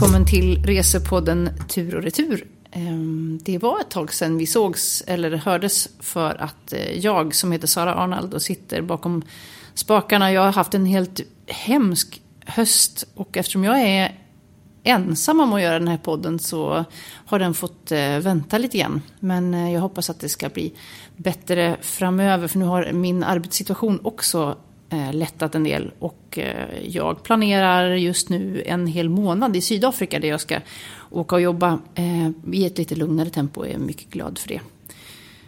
välkommen till resepodden Tur och retur. Ehm, det var ett tag sedan vi sågs eller hördes för att eh, jag som heter Sara Arnald och sitter bakom spakarna. Jag har haft en helt hemsk höst och eftersom jag är ensam om att göra den här podden så har den fått eh, vänta lite grann. Men eh, jag hoppas att det ska bli bättre framöver för nu har min arbetssituation också eh, lättat en del. Och eh, jag planerar just nu en hel månad i Sydafrika där jag ska åka och jobba eh, i ett lite lugnare tempo och är mycket glad för det.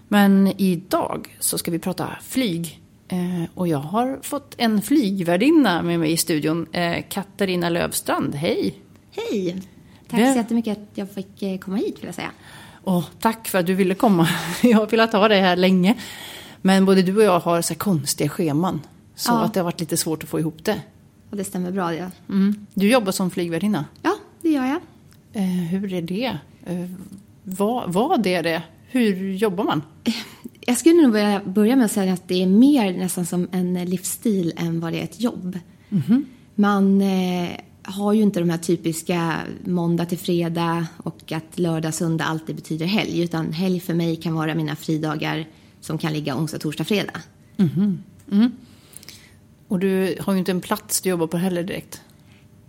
Men idag så ska vi prata flyg. Eh, och jag har fått en flygvärdinna med mig i studion, eh, Katarina Lövstrand. Hej! Hej! Tack Vem- så jättemycket att jag fick eh, komma hit vill jag säga. Och tack för att du ville komma. Jag har velat ha dig här länge. Men både du och jag har så konstiga scheman. Så Ja. att det har varit lite svårt att få ihop det. Och det stämmer bra. Ja, Mm. Du jobbar som flygvärdinna. ja det gör jag. Eh, hur är det? Eh, vad, vad är det? Hur jobbar man? Jag skulle nog börja, börja med att säga att det är mer nästan som en livsstil än vad det är ett jobb. Man eh, har ju inte de här typiska måndag till fredag och att lördag, söndag alltid betyder helg. Utan helg för mig kan vara mina fridagar som kan ligga onsdag, torsdag, fredag. Och du har ju inte en plats du jobbar på heller direkt.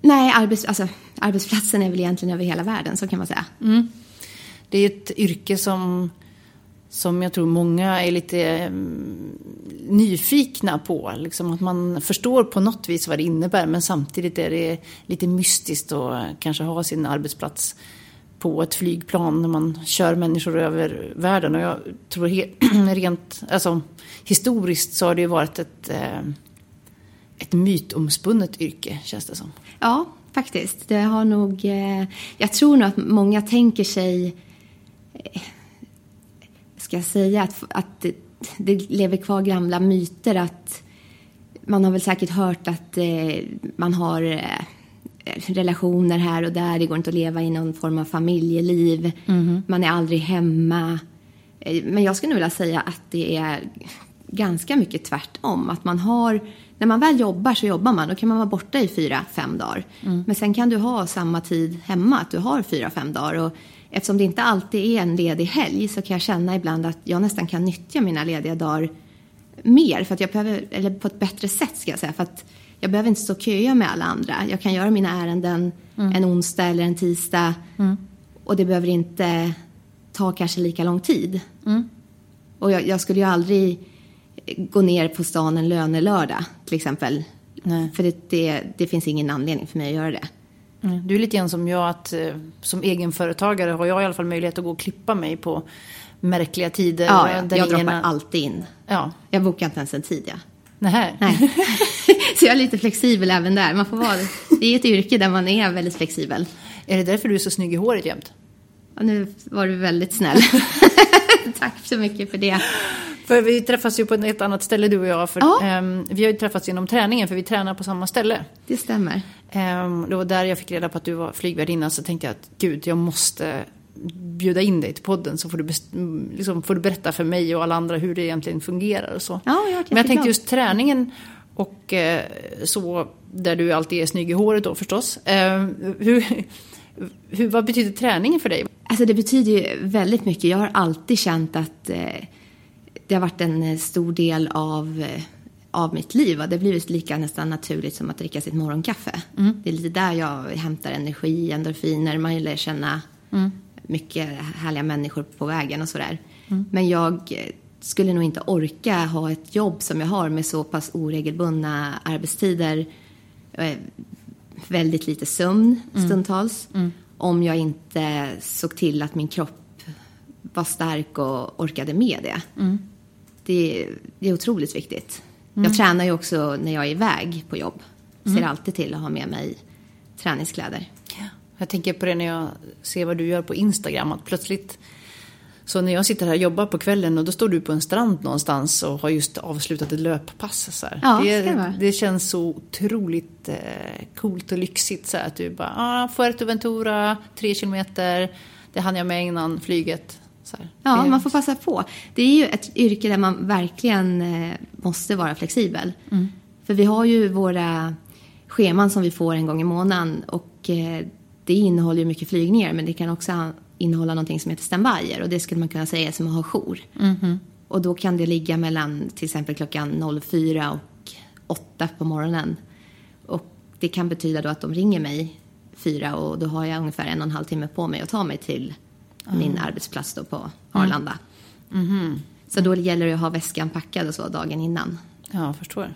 Nej, arbets, alltså, arbetsplatsen är väl egentligen över hela världen, så kan man säga. Det är ett yrke som, som jag tror många är lite mm, nyfikna på. Liksom att man förstår på något vis vad det innebär men samtidigt är det lite mystiskt att kanske ha sin arbetsplats på ett flygplan när man kör människor över världen. Och jag tror rent alltså, historiskt så har det ju varit ett, eh, ett mytomspunnet yrke känns det som. Ja, faktiskt. Det har nog... Eh, jag tror nog att många tänker sig... Eh, ska jag säga att, att det, det lever kvar gamla myter att... Man har väl säkert hört att eh, man har relationer här och där. Det går inte att leva i någon form av familjeliv. Man är aldrig hemma. Men jag skulle nog vilja säga att det är ganska mycket tvärtom. Att man har, när man väl jobbar så jobbar man. Då kan man vara borta i fyra, fem dagar. Men sen kan du ha samma tid hemma, att du har fyra, fem dagar. Och eftersom det inte alltid är en ledig helg så kan jag känna ibland att jag nästan kan nyttja mina lediga dagar mer. För att jag behöver, eller på ett bättre sätt ska jag säga. För att jag behöver inte stå och köa med alla andra. Jag kan göra mina ärenden en onsdag eller en tisdag. Och det behöver inte ta kanske lika lång tid. Och jag, jag skulle ju aldrig gå ner på stan en lönelördag till exempel. Nej. För det, det, det finns ingen anledning för mig att göra det. Mm. Du är lite grann som jag att eh, som egenföretagare har jag i alla fall möjlighet att gå och klippa mig på märkliga tider. Ja, ja, där jag ingen droppar alltid in. Ja, Jag bokar inte ens en tid, ja. Nej. Så jag är lite flexibel även där. Man får vara, det är ett yrke där man är väldigt flexibel. Är det därför du är så snygg i håret jämt? Och nu var du väldigt snäll. Tack så mycket för det. För vi träffas ju på ett annat ställe du och jag. För, Ja. ehm, vi har ju träffats genom träningen för vi tränar på samma ställe. Det stämmer. Ehm, det var där jag fick reda på att du var flygvärdinna så tänkte jag att gud, jag måste bjuda in dig till podden så får du, mm, liksom, får du berätta för mig och alla andra hur det egentligen fungerar och så. Ja, jag Men jag tänkte just träningen och eh, så, där du alltid är snygg i håret då förstås. Ehm, hur, hur, vad betyder träningen för dig? Alltså det betyder ju väldigt mycket. Jag har alltid känt att eh, det har varit en eh, stor del av, eh, av mitt liv. Och det har blivit lika nästan naturligt som att dricka sitt morgonkaffe. Det är lite där jag hämtar energi, endorfiner, man lär känna mycket härliga människor på vägen och sådär. Men jag eh, skulle nog inte orka ha ett jobb som jag har med så pass oregelbundna arbetstider. Väldigt lite sömn stundtals. Om jag inte såg till att min kropp var stark och orkade med det. Det, det är otroligt viktigt. Jag tränar ju också när jag är iväg på jobb. Ser alltid till att ha med mig träningskläder. Jag tänker på det när jag ser vad du gör på Instagram. Att plötsligt, så när jag sitter här och jobbar på kvällen och då står du på en strand någonstans och har just avslutat ett löppass. Så. Ja, det, det det känns så otroligt eh, coolt och lyxigt. Så här, att du bara, ah, Fuerteventura, tre kilometer, det hann jag med innan flyget. Här. Ja, man får passa på. Det är ju ett yrke där man verkligen eh, måste vara flexibel. För vi har ju våra scheman som vi får en gång i månaden och eh, det innehåller ju mycket flygningar men det kan också innehålla någonting som heter standbyer och det skulle man kunna säga som att ha jour. Mhm. Och då kan det ligga mellan till exempel klockan 04 och 8 på morgonen. Och det kan betyda då att de ringer mig fyra och då har jag ungefär en och en halv timme på mig att ta mig till min arbetsplats då på Arlanda. Så då gäller det att ha väskan packad och så dagen innan. Ja, jag förstår.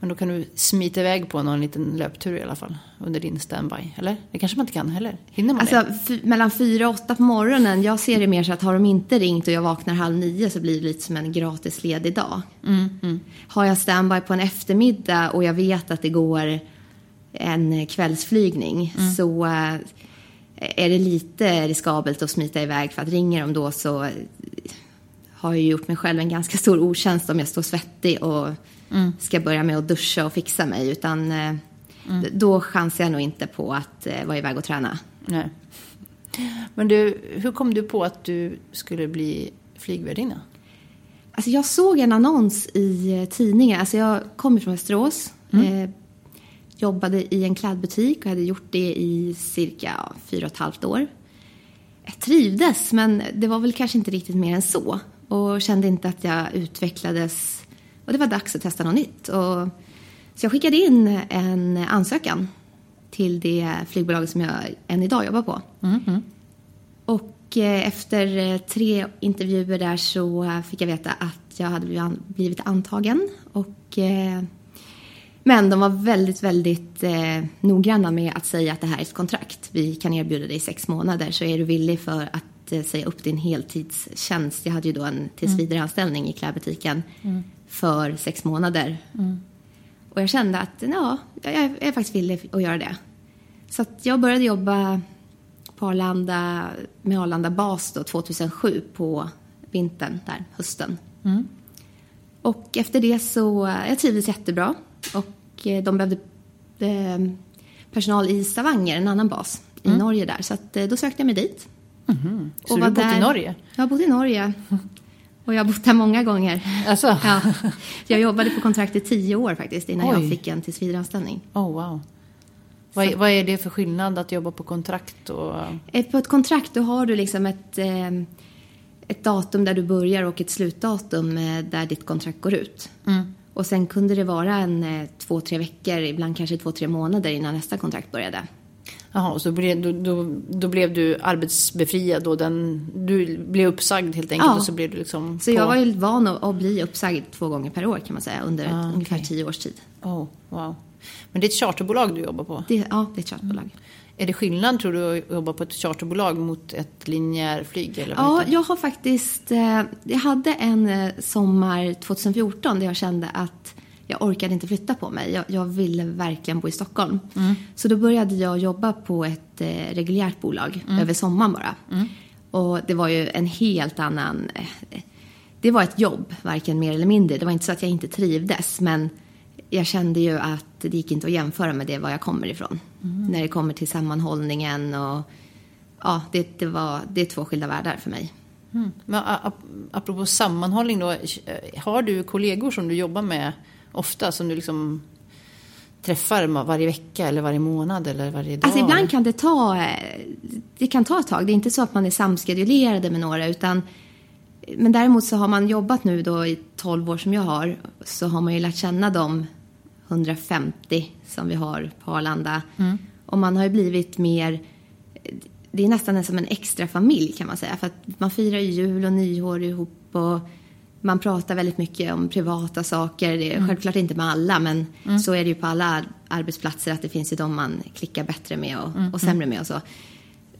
Men då kan du smita iväg på någon liten löptur i alla fall under din standby, eller? Det kanske man inte kan heller. Hinner man Alltså det? mellan fyra och åtta på morgonen, jag ser det mer så att har de inte ringt och jag vaknar halv nio så blir det lite som en gratis ledig dag. Har jag standby på en eftermiddag och jag vet att det går en kvällsflygning så eh, är det lite riskabelt att smita iväg för att ringer de då så har jag gjort mig själv en ganska stor otjänst om jag står svettig och ska börja med att duscha och fixa mig utan eh, d- då chansar jag nog inte på att eh, vara iväg och träna. Nej. Men du, hur kom du på att du skulle bli flygvärdinna? Alltså jag såg en annons i eh, tidningen. Alltså jag kommer från Västerås. Eh, jobbade i en klädbutik och hade gjort det i cirka fyra och ett halvt år. Jag trivdes, men det var väl kanske inte riktigt mer än så. Och kände inte att jag utvecklades. Och det var dags att testa något nytt. Och, så jag skickade in en ansökan till det flygbolag som jag än idag jobbar på. Och eh, efter eh, tre intervjuer där så fick jag veta att jag hade blivit antagen. Och, eh, men de var väldigt, väldigt eh, noggranna med att säga att det här är ett kontrakt. Vi kan erbjuda dig sex månader, så är du villig för att eh, säga upp din heltidstjänst. Jag hade ju då en tillsvidareanställning i klädbutiken för sex månader. Och jag kände att ja, jag är, jag är faktiskt villig att göra det. Så jag började jobba på Arlanda, med Arlanda bas då, 2007 på vintern, där, hösten. Och efter det så, jag trivdes jättebra och eh, de behövde eh, personal i Stavanger, en annan bas i Norge där. Så att, eh, då sökte jag mig dit. Så du har bott i Norge? Jag har bott i Norge. Och jag har bott där många gånger. Alltså? Ja. Jag jobbade på kontrakt i tio år faktiskt innan Oj. jag fick en tillsvidareanställning. Oh, wow. Vad, är- vad är det för skillnad att jobba på kontrakt och... Eh, På ett kontrakt då har du liksom ett, ett datum där du börjar och ett slutdatum där ditt kontrakt går ut. Och sen kunde det vara en eh, två, tre veckor, ibland kanske två, tre månader innan nästa kontrakt började. Jaha, och så då, då, då blev du arbetsbefriad och den, du blev uppsagd helt enkelt Ja. och så blev du liksom Så på... jag var ju van att, att bli uppsagd två gånger per år kan man säga under ett, Ah, okej. ungefär tio års tid. Oh, wow. Men det är ett charterbolag du jobbar på? Det, ja, det är ett charterbolag. Är det skillnad tror du att jobba på ett charterbolag mot ett linjärflyg? Eller vad Ja, jag har faktiskt... Eh, jag hade en eh, sommar 2014 där jag kände att jag orkade inte flytta på mig. Jag, jag ville verkligen bo i Stockholm. Så då började jag jobba på ett eh, reguljärt bolag över sommaren bara. Och det var ju en helt annan... Eh, det var ett jobb, varken mer eller mindre. Det var inte så att jag inte trivdes, men jag kände ju att det gick inte att jämföra med det var jag kommer ifrån. När det kommer till sammanhållningen och... Ja, det, det, var, det är två skilda världar för mig. Mm. Men apropå sammanhållning då, har du kollegor som du jobbar med ofta som du liksom träffar varje vecka eller varje månad eller varje dag? Alltså ibland kan det ta, det kan ta ett tag. Det är inte så att man är samskedulerade med några utan men däremot så har man jobbat nu då i 12 år som jag har så har man ju lärt känna de 150 som vi har på Arlanda. Och man har ju blivit mer, det är nästan som en extra familj kan man säga. För att man firar ju jul och nyår ihop och man pratar väldigt mycket om privata saker. Det är självklart inte med alla, men så är det ju på alla ar- arbetsplatser att det finns ju de man klickar bättre med och, och sämre med och så.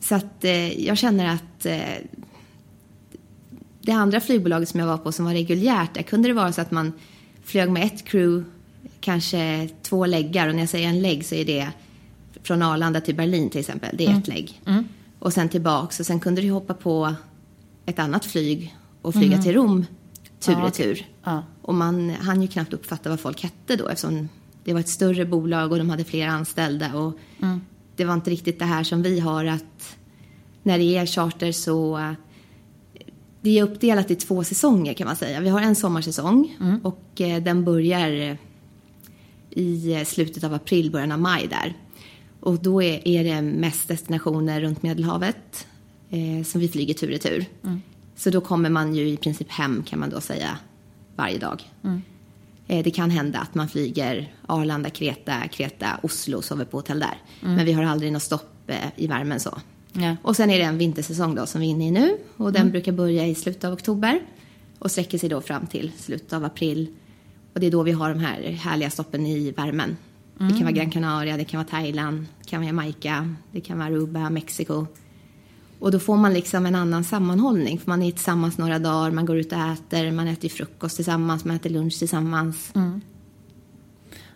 Så att eh, jag känner att eh, det andra flygbolaget som jag var på som var reguljärt, där kunde det vara så att man flög med ett crew, kanske två läggar och när jag säger en lägg så är det från Arlanda till Berlin till exempel, det är ett lägg. Och sen tillbaks och sen kunde du hoppa på ett annat flyg och flyga till Rom tur och okej. tur. Ja. Och man hann ju knappt uppfatta vad folk hette då eftersom det var ett större bolag och de hade fler anställda och det var inte riktigt det här som vi har att när det är charter så det är uppdelat i två säsonger kan man säga. Vi har en sommarsäsong och eh, den börjar i eh, slutet av april, början av maj där. Och då är, är det mest destinationer runt Medelhavet eh, som vi flyger tur och retur. Så då kommer man ju i princip hem kan man då säga varje dag. Eh, det kan hända att man flyger Arlanda, Kreta, Kreta, Oslo och sover på hotell där. Men vi har aldrig något stopp eh, i värmen så. Ja. Och sen är det en vintersäsong då som vi är inne i nu och den brukar börja i slutet av oktober och sträcker sig då fram till slutet av april. Och det är då vi har de här härliga stoppen i värmen. Det kan vara Gran Canaria, det kan vara Thailand, det kan vara Jamaica, det kan vara Aruba, Mexiko. Och då får man liksom en annan sammanhållning för man är tillsammans några dagar, man går ut och äter, man äter frukost tillsammans, man äter lunch tillsammans.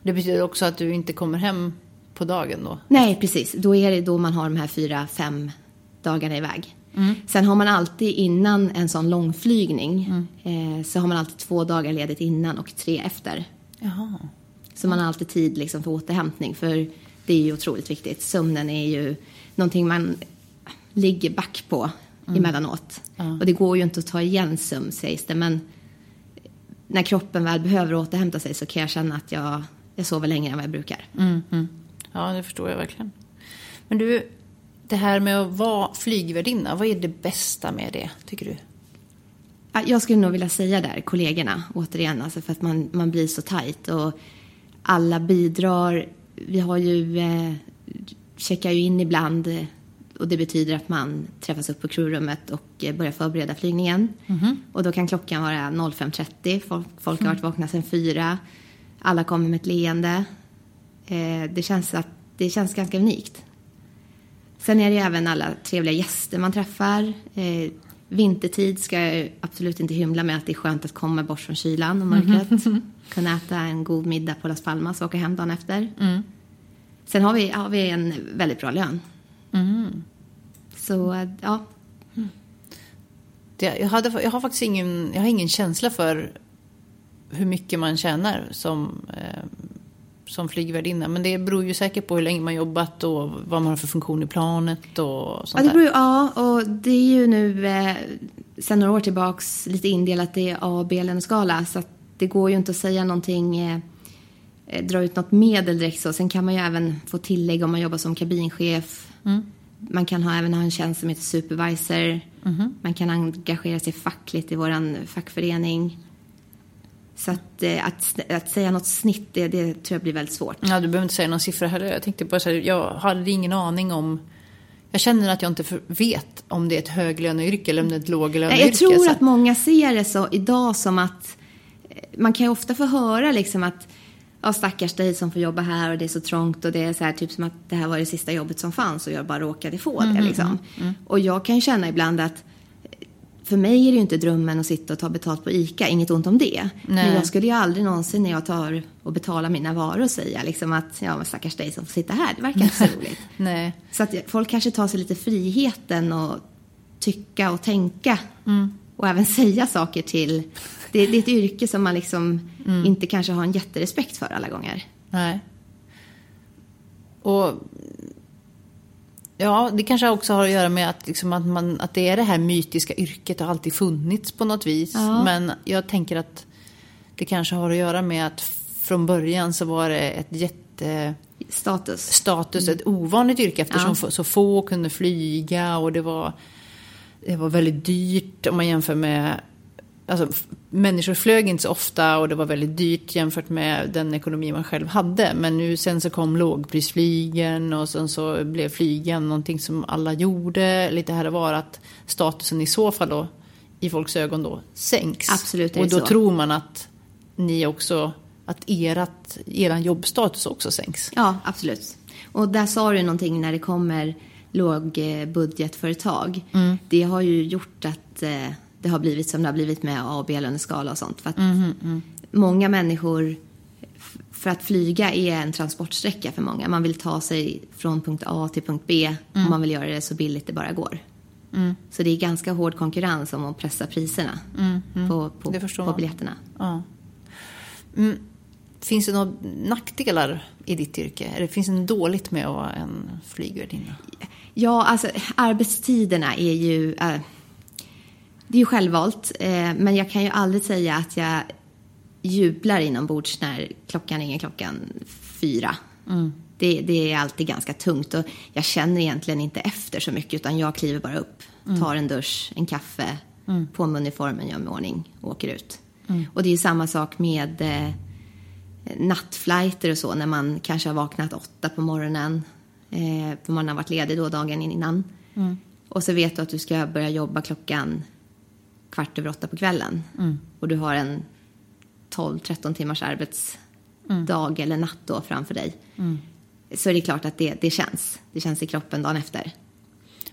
Det betyder också att du inte kommer hem på dagen då? Nej, precis. Då är det då man har de här fyra, fem dagarna iväg. Sen har man alltid innan en sån långflygning eh, så har man alltid två dagar ledigt innan och tre efter. Jaha. Så man har alltid tid liksom för återhämtning för det är ju otroligt viktigt. Sömnen är ju någonting man ligger back på emellanåt. Och det går ju inte att ta igen sömn sägs det men när kroppen väl behöver återhämta sig så kan jag känna att jag, jag sover längre än vad jag brukar. Mm, mm. Ja, det förstår jag verkligen. Men du, det här med att vara flygvärdinna, vad är det bästa med det, tycker du? Ja, Jag skulle nog vilja säga där, kollegorna, återigen, alltså för att man, man blir så tajt och alla bidrar. Vi har ju, eh, checkar ju in ibland eh, och det betyder att man träffas upp på crewrummet och eh, börjar förbereda flygningen. Och då kan klockan vara 05.30, folk, folk har varit vakna sedan fyra, alla kommer med ett leende. Eh, det, känns att, det känns ganska unikt. Sen är det ju även alla trevliga gäster man träffar. Eh, vintertid ska jag absolut inte hymla med att det är skönt att komma bort från kylan och mörkret. Kunna äta en god middag på Las Palmas och åka hem dagen efter. Sen har vi, har vi en väldigt bra lön. Så, eh, ja. Jag, hade, jag har faktiskt ingen, jag har ingen känsla för hur mycket man tjänar som, eh, som flygvärdinna. Men det beror ju säkert på hur länge man jobbat och vad man har för funktion i planet och Ja, sånt det där. beror, ju- ja, och det är ju nu eh, sen några år tillbaks lite indelat i A och B-löneskala. Så att det går ju inte att säga någonting, eh, eh, dra ut något medel direkt så. Sen kan man ju även få tillägg om man jobbar som kabinchef. Man kan ha, även ha en tjänst som heter supervisor. Man kan engagera sig fackligt i våran fackförening. Så att, eh, att, att säga något snitt, det, det tror jag blir väldigt svårt. Ja, du behöver inte säga någon siffra heller. Jag tänkte bara säga, jag hade ingen aning om... Jag känner att jag inte vet om det är ett höglöneyrke eller om det är ett låglöneyrke. Jag tror så att många ser det så idag som att eh, man kan ju ofta få höra liksom att ja, stackars dig som får jobba här och det är så trångt och det är så här typ som att det här var det sista jobbet som fanns och jag bara råkade få Mm, det liksom. Och jag kan ju känna ibland att för mig är det ju inte drömmen att sitta och ta betalt på ICA, inget ont om det. Men Nej. jag skulle ju aldrig någonsin när jag tar och betalar mina varor säga liksom att ja, men stackars dig som får sitta här, det verkar inte så roligt. Nej. Så att folk kanske tar sig lite friheten och tycka och tänka. Och även säga saker till... Det, det är ett yrke som man liksom inte kanske har en jätterespekt för alla gånger. Nej. Och ja, det kanske också har att göra med att, liksom att, man, att det är det här mytiska yrket har alltid funnits på något vis. Ja. Men jag tänker att det kanske har att göra med att från början så var det ett jätte Status. status, ett ovanligt yrke eftersom Ja. så få kunde flyga och det var, det var väldigt dyrt om man jämför med Alltså, människor flög inte så ofta och det var väldigt dyrt jämfört med den ekonomi man själv hade. Men nu sen så kom lågprisflygen och sen så blev flygen någonting som alla gjorde. Lite här och var att statusen i så fall då i folks ögon då sänks. Absolut Och då så. tror man att ni också, att erat, eran jobbstatus också sänks. Ja, absolut. Och där sa du någonting när det kommer lågbudgetföretag. Det har ju gjort att eh, det har blivit som det har blivit med A och B-löneskala och sånt. För att många människor, för att flyga är en transportsträcka för många. Man vill ta sig från punkt A till punkt B och man vill göra det så billigt det bara går. Så det är ganska hård konkurrens om att pressa priserna på, på, på man. biljetterna. Ja. Mm. Finns det några nackdelar i ditt yrke? Eller finns det något dåligt med att vara en flygvärdinna? Ja, alltså arbetstiderna är ju... eh, det är ju självvalt, eh, men jag kan ju aldrig säga att jag jublar inombords när klockan ringer klockan fyra. Det, det är alltid ganska tungt och jag känner egentligen inte efter så mycket utan jag kliver bara upp, tar en dusch, en kaffe, på med uniformen, gör mig ordning och åker ut. Och det är ju samma sak med eh, nattflighter och så när man kanske har vaknat åtta på morgonen eh, man har varit ledig då dagen innan. Och så vet du att du ska börja jobba klockan kvart över åtta på kvällen. Och du har en 12-13 timmars arbetsdag eller natt då framför dig. Så är det klart att det, det känns. Det känns i kroppen dagen efter.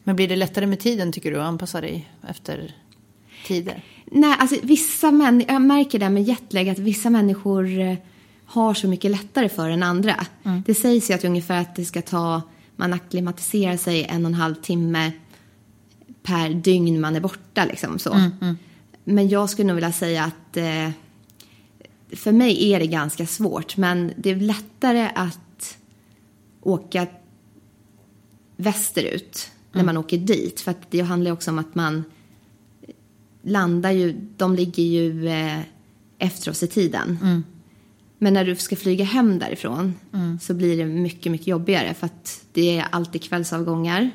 Men blir det lättare med tiden tycker du att anpassa dig efter tider? Nej, alltså vissa människor, jag märker det med jetlag att vissa människor eh, har så mycket lättare för än andra. Det sägs ju att ungefär att det ska ta, man akklimatiserar sig en och en halv timme per dygn man är borta liksom så. Men jag skulle nog vilja säga att eh, för mig är det ganska svårt men det är lättare att åka västerut när man åker dit. För det handlar också om att man landar ju, de ligger ju eh, efter oss i tiden. Men när du ska flyga hem därifrån så blir det mycket, mycket jobbigare för att det är alltid kvällsavgångar.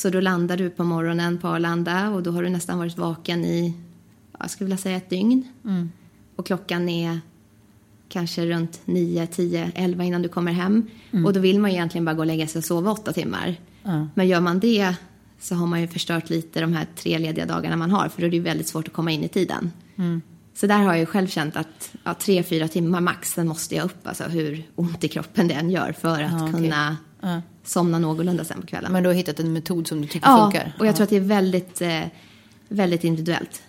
Så då landar du på morgonen på Arlanda och då har du nästan varit vaken i, jag skulle vilja säga ett dygn. Och klockan är kanske runt 9, 10, 11 innan du kommer hem. Och då vill man ju egentligen bara gå och lägga sig och sova åtta timmar. Men gör man det så har man ju förstört lite de här tre lediga dagarna man har för då är det ju väldigt svårt att komma in i tiden. Så där har jag ju själv känt att ja, tre, fyra timmar max, sen måste jag upp, alltså hur ont i kroppen det än gör för att Ja, okej. kunna Ja. Somna någorlunda sen på kvällen. Men du har hittat en metod som du tycker ja, funkar? och jag tror att det är väldigt, eh, väldigt individuellt.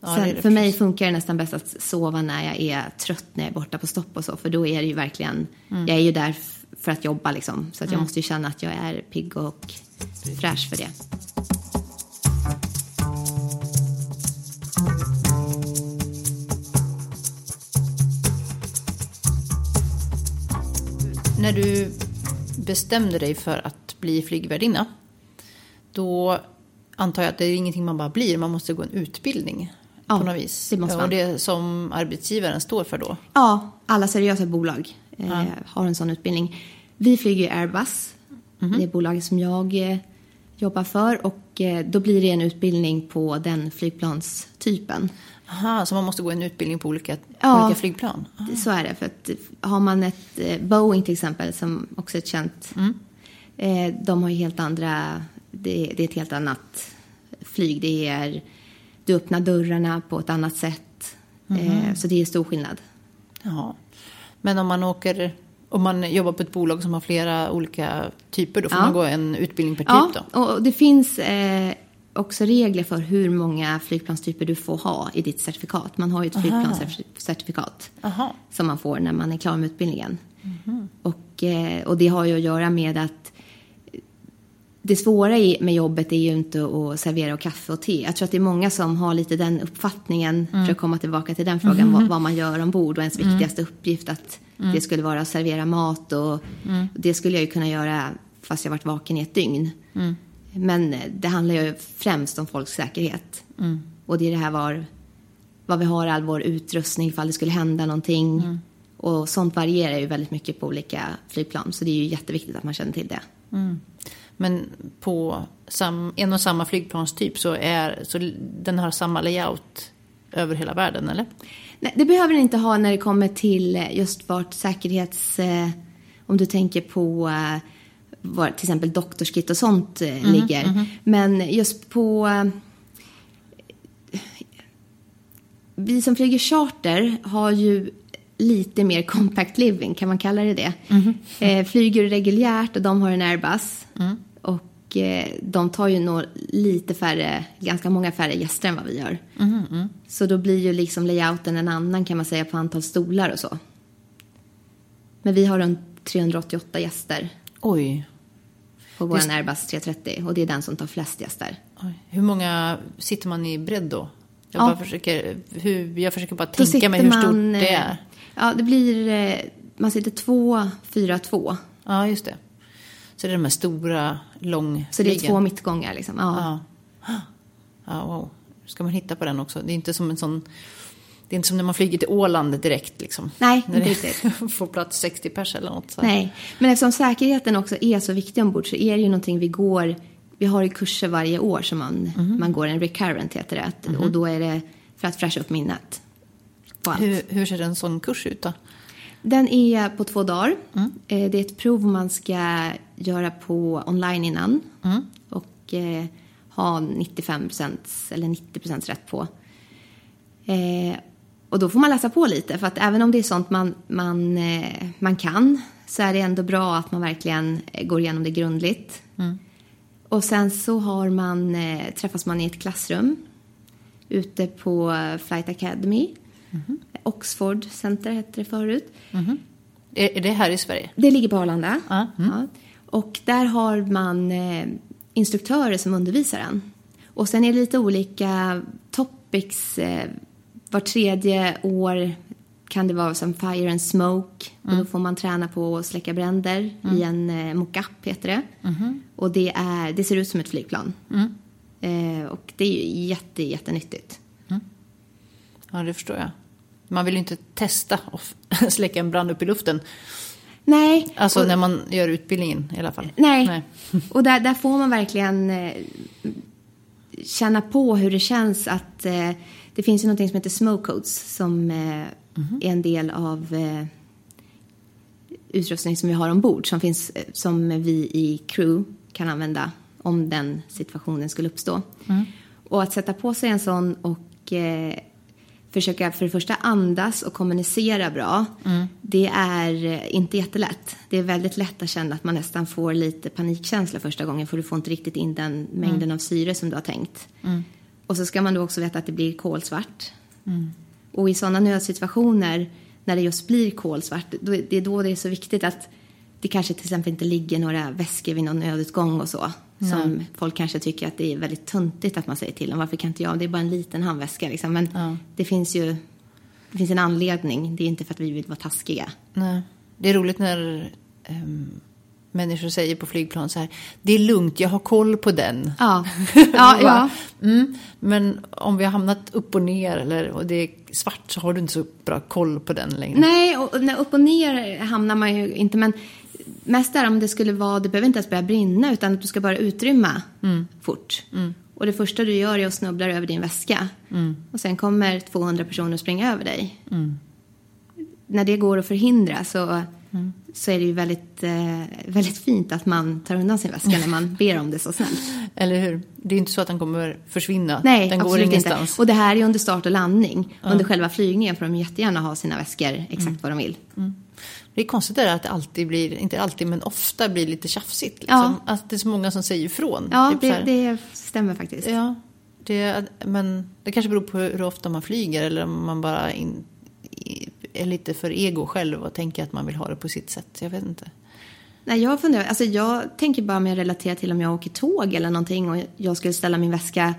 Ja, Sen, det det för mig funkar det nästan bäst att sova när jag är trött, när jag är borta på stopp och så. För då är det ju verkligen, Mm. jag är ju där för att jobba liksom. Så att jag måste ju känna att jag är pigg och fräsch för det. När du bestämde dig för att bli flygvärdinna, då antar jag att det är ingenting man bara blir, man måste gå en utbildning Ja, på något vis. det måste Och man. det som arbetsgivaren står för då? Ja, alla seriösa bolag eh, har en sån utbildning. Vi flyger ju Airbus, Mhm. det är bolaget som jag eh, jobbar för. Och eh, då blir det en utbildning på den flygplanstypen. Aha, så man måste gå en utbildning på olika, Ja. olika flygplan? Så är det. För att har man ett eh, Boeing till exempel, som också är ett känt. Eh, de har ju helt andra, det, det är ett helt annat flyg. Det är, du öppnar dörrarna på ett annat sätt. Eh, så det är stor skillnad. Jaha. Men om man åker, om man jobbar på ett bolag som har flera olika typer, då får Ja. man gå en utbildning per Ja, typ då? och det finns eh, också regler för hur många flygplanstyper du får ha i ditt certifikat. Man har ju ett flygplanscertifikat Aha. som man får när man är klar med utbildningen. Och, eh, och det har ju att göra med att det svåra med jobbet är ju inte att servera kaffe och te. Jag tror att det är många som har lite den uppfattningen, för att komma tillbaka till den frågan, vad, vad man gör ombord och ens viktigaste uppgift att det skulle vara att servera mat och det skulle jag ju kunna göra fast jag varit vaken i ett dygn. Men eh, det handlar ju främst om folks säkerhet. Och det är det här var, var vi har all vår utrustning ifall det skulle hända någonting. Och sånt varierar ju väldigt mycket på olika flygplan. Så det är ju jätteviktigt att man känner till det. Men på sam, en och samma flygplanstyp så är så den har samma layout över hela världen, eller? Nej, det behöver den inte ha när det kommer till just vart säkerhets... Eh, om du tänker på eh, var till exempel doktorskit och sånt eh, ligger. Men just på... Vi som flyger charter har ju lite mer compact living, kan man kalla det det? Eh, flyger reguljärt och de har en Airbus. Och eh, de tar ju nog lite färre, ganska många färre gäster än vad vi gör. Så då blir ju liksom layouten en annan kan man säga på antal stolar och så. Men vi har runt 388 gäster Oj. På vår Airbus 330 och det är den som tar flest gäster. Oj. Hur många sitter man i bredd då? Jag, Ja. bara försöker, hur, jag försöker bara Då tänka mig hur stort man, det eh, är. Ja, det blir... eh, Man sitter två, fyra, två. Ja, just det. Så det är de här stora långflygen. Så det är två mittgångar liksom. Ja. Ja. ja, wow. Ska man hitta på den också? Det är inte som en sån Det är inte som när man flyger till Åland direkt liksom. Nej, när inte riktigt. får plats 60 pers eller något. Så. Nej, men eftersom säkerheten också är så viktig ombord så är det ju någonting vi går, vi har ju kurser varje år som man, Mhm. man går en recurrent heter det. Och då är det för att fräscha upp minnet. Hur, hur ser en sån kurs ut då? Den är på två dagar. Mm. Eh, Det är ett prov man ska göra på online innan. Mm. Och eh, ha 95% eller 90% rätt på. Eh, och då får man läsa på lite. För att även om det är sånt man, man, eh, man kan så är det ändå bra att man verkligen eh, går igenom det grundligt. Och sen så har man, eh, träffas man i ett klassrum ute på Flight Academy. Oxford Center hette det förut. Är, är det här i Sverige? Det ligger på Arlanda. Ja. Ja. Och där har man instruktörer som undervisar en. Och sen är det lite olika topics. Var tredje år kan det vara som fire and smoke. Och då får man träna på att släcka bränder i en eh, mock-up heter det. Och det, är, det ser ut som ett flygplan. Eh, och det är ju jätte, jättenyttigt. Ja, det förstår jag. Man vill ju inte testa att släcka en brand upp i luften. Nej, Alltså och- när man gör utbildningen i alla fall. Nej. Och där, där får man verkligen eh, känna på hur det känns att eh, det finns ju någonting som heter smoke codes som eh, är en del av eh, utrustning som vi har ombord som, finns, eh, som vi i crew kan använda om den situationen skulle uppstå. Och att sätta på sig en sån och eh, försöka för det första andas och kommunicera bra, det är inte jättelätt. Det är väldigt lätt att känna att man nästan får lite panikkänsla första gången för du får inte riktigt in den mängden av syre som du har tänkt. Och så ska man då också veta att det blir kolsvart. Och i sådana nödsituationer när det just blir kolsvart, då, det är då det är så viktigt att det kanske till exempel inte ligger några väskor vid någon nödutgång och så. Som folk kanske tycker att det är väldigt töntigt att man säger till dem. Varför kan inte jag? Det är bara en liten handväska liksom. Men Ja. det finns ju det finns en anledning. Det är inte för att vi vill vara taskiga. Nej. Det är roligt när ehm, människor säger på flygplan så här. Det är lugnt, jag har koll på den. Ja, ja, ja. Mm, men om vi har hamnat upp och ner eller och det är svart så har du inte så bra koll på den längre. Nej, och, och upp och ner hamnar man ju inte. Men mest där om det skulle vara, det behöver inte ens börja brinna utan att du ska bara utrymma fort. Och det första du gör är att snubbla över din väska. Och sen kommer 200 personer springa över dig. När det går att förhindra så, så är det ju väldigt, eh, väldigt fint att man tar undan sin väska när man ber om det så snällt. Eller hur? Det är inte så att den kommer försvinna. Nej, den absolut ingenstans. inte. Och det här är under start och landning. Under själva flygningen får de jättegärna ha sina väskor exakt vad de vill. Det är konstigt det där att det alltid blir, inte alltid men ofta blir lite tjafsigt. Liksom. Att det är så många som säger ifrån. Ja, Typ det, det stämmer faktiskt. Ja, det, men det kanske beror på hur ofta man flyger eller om man bara in, är lite för ego själv och tänker att man vill ha det på sitt sätt. Jag vet inte. Nej, jag funderar, alltså jag tänker bara med att relatera till om jag åker tåg eller någonting och jag skulle ställa min väska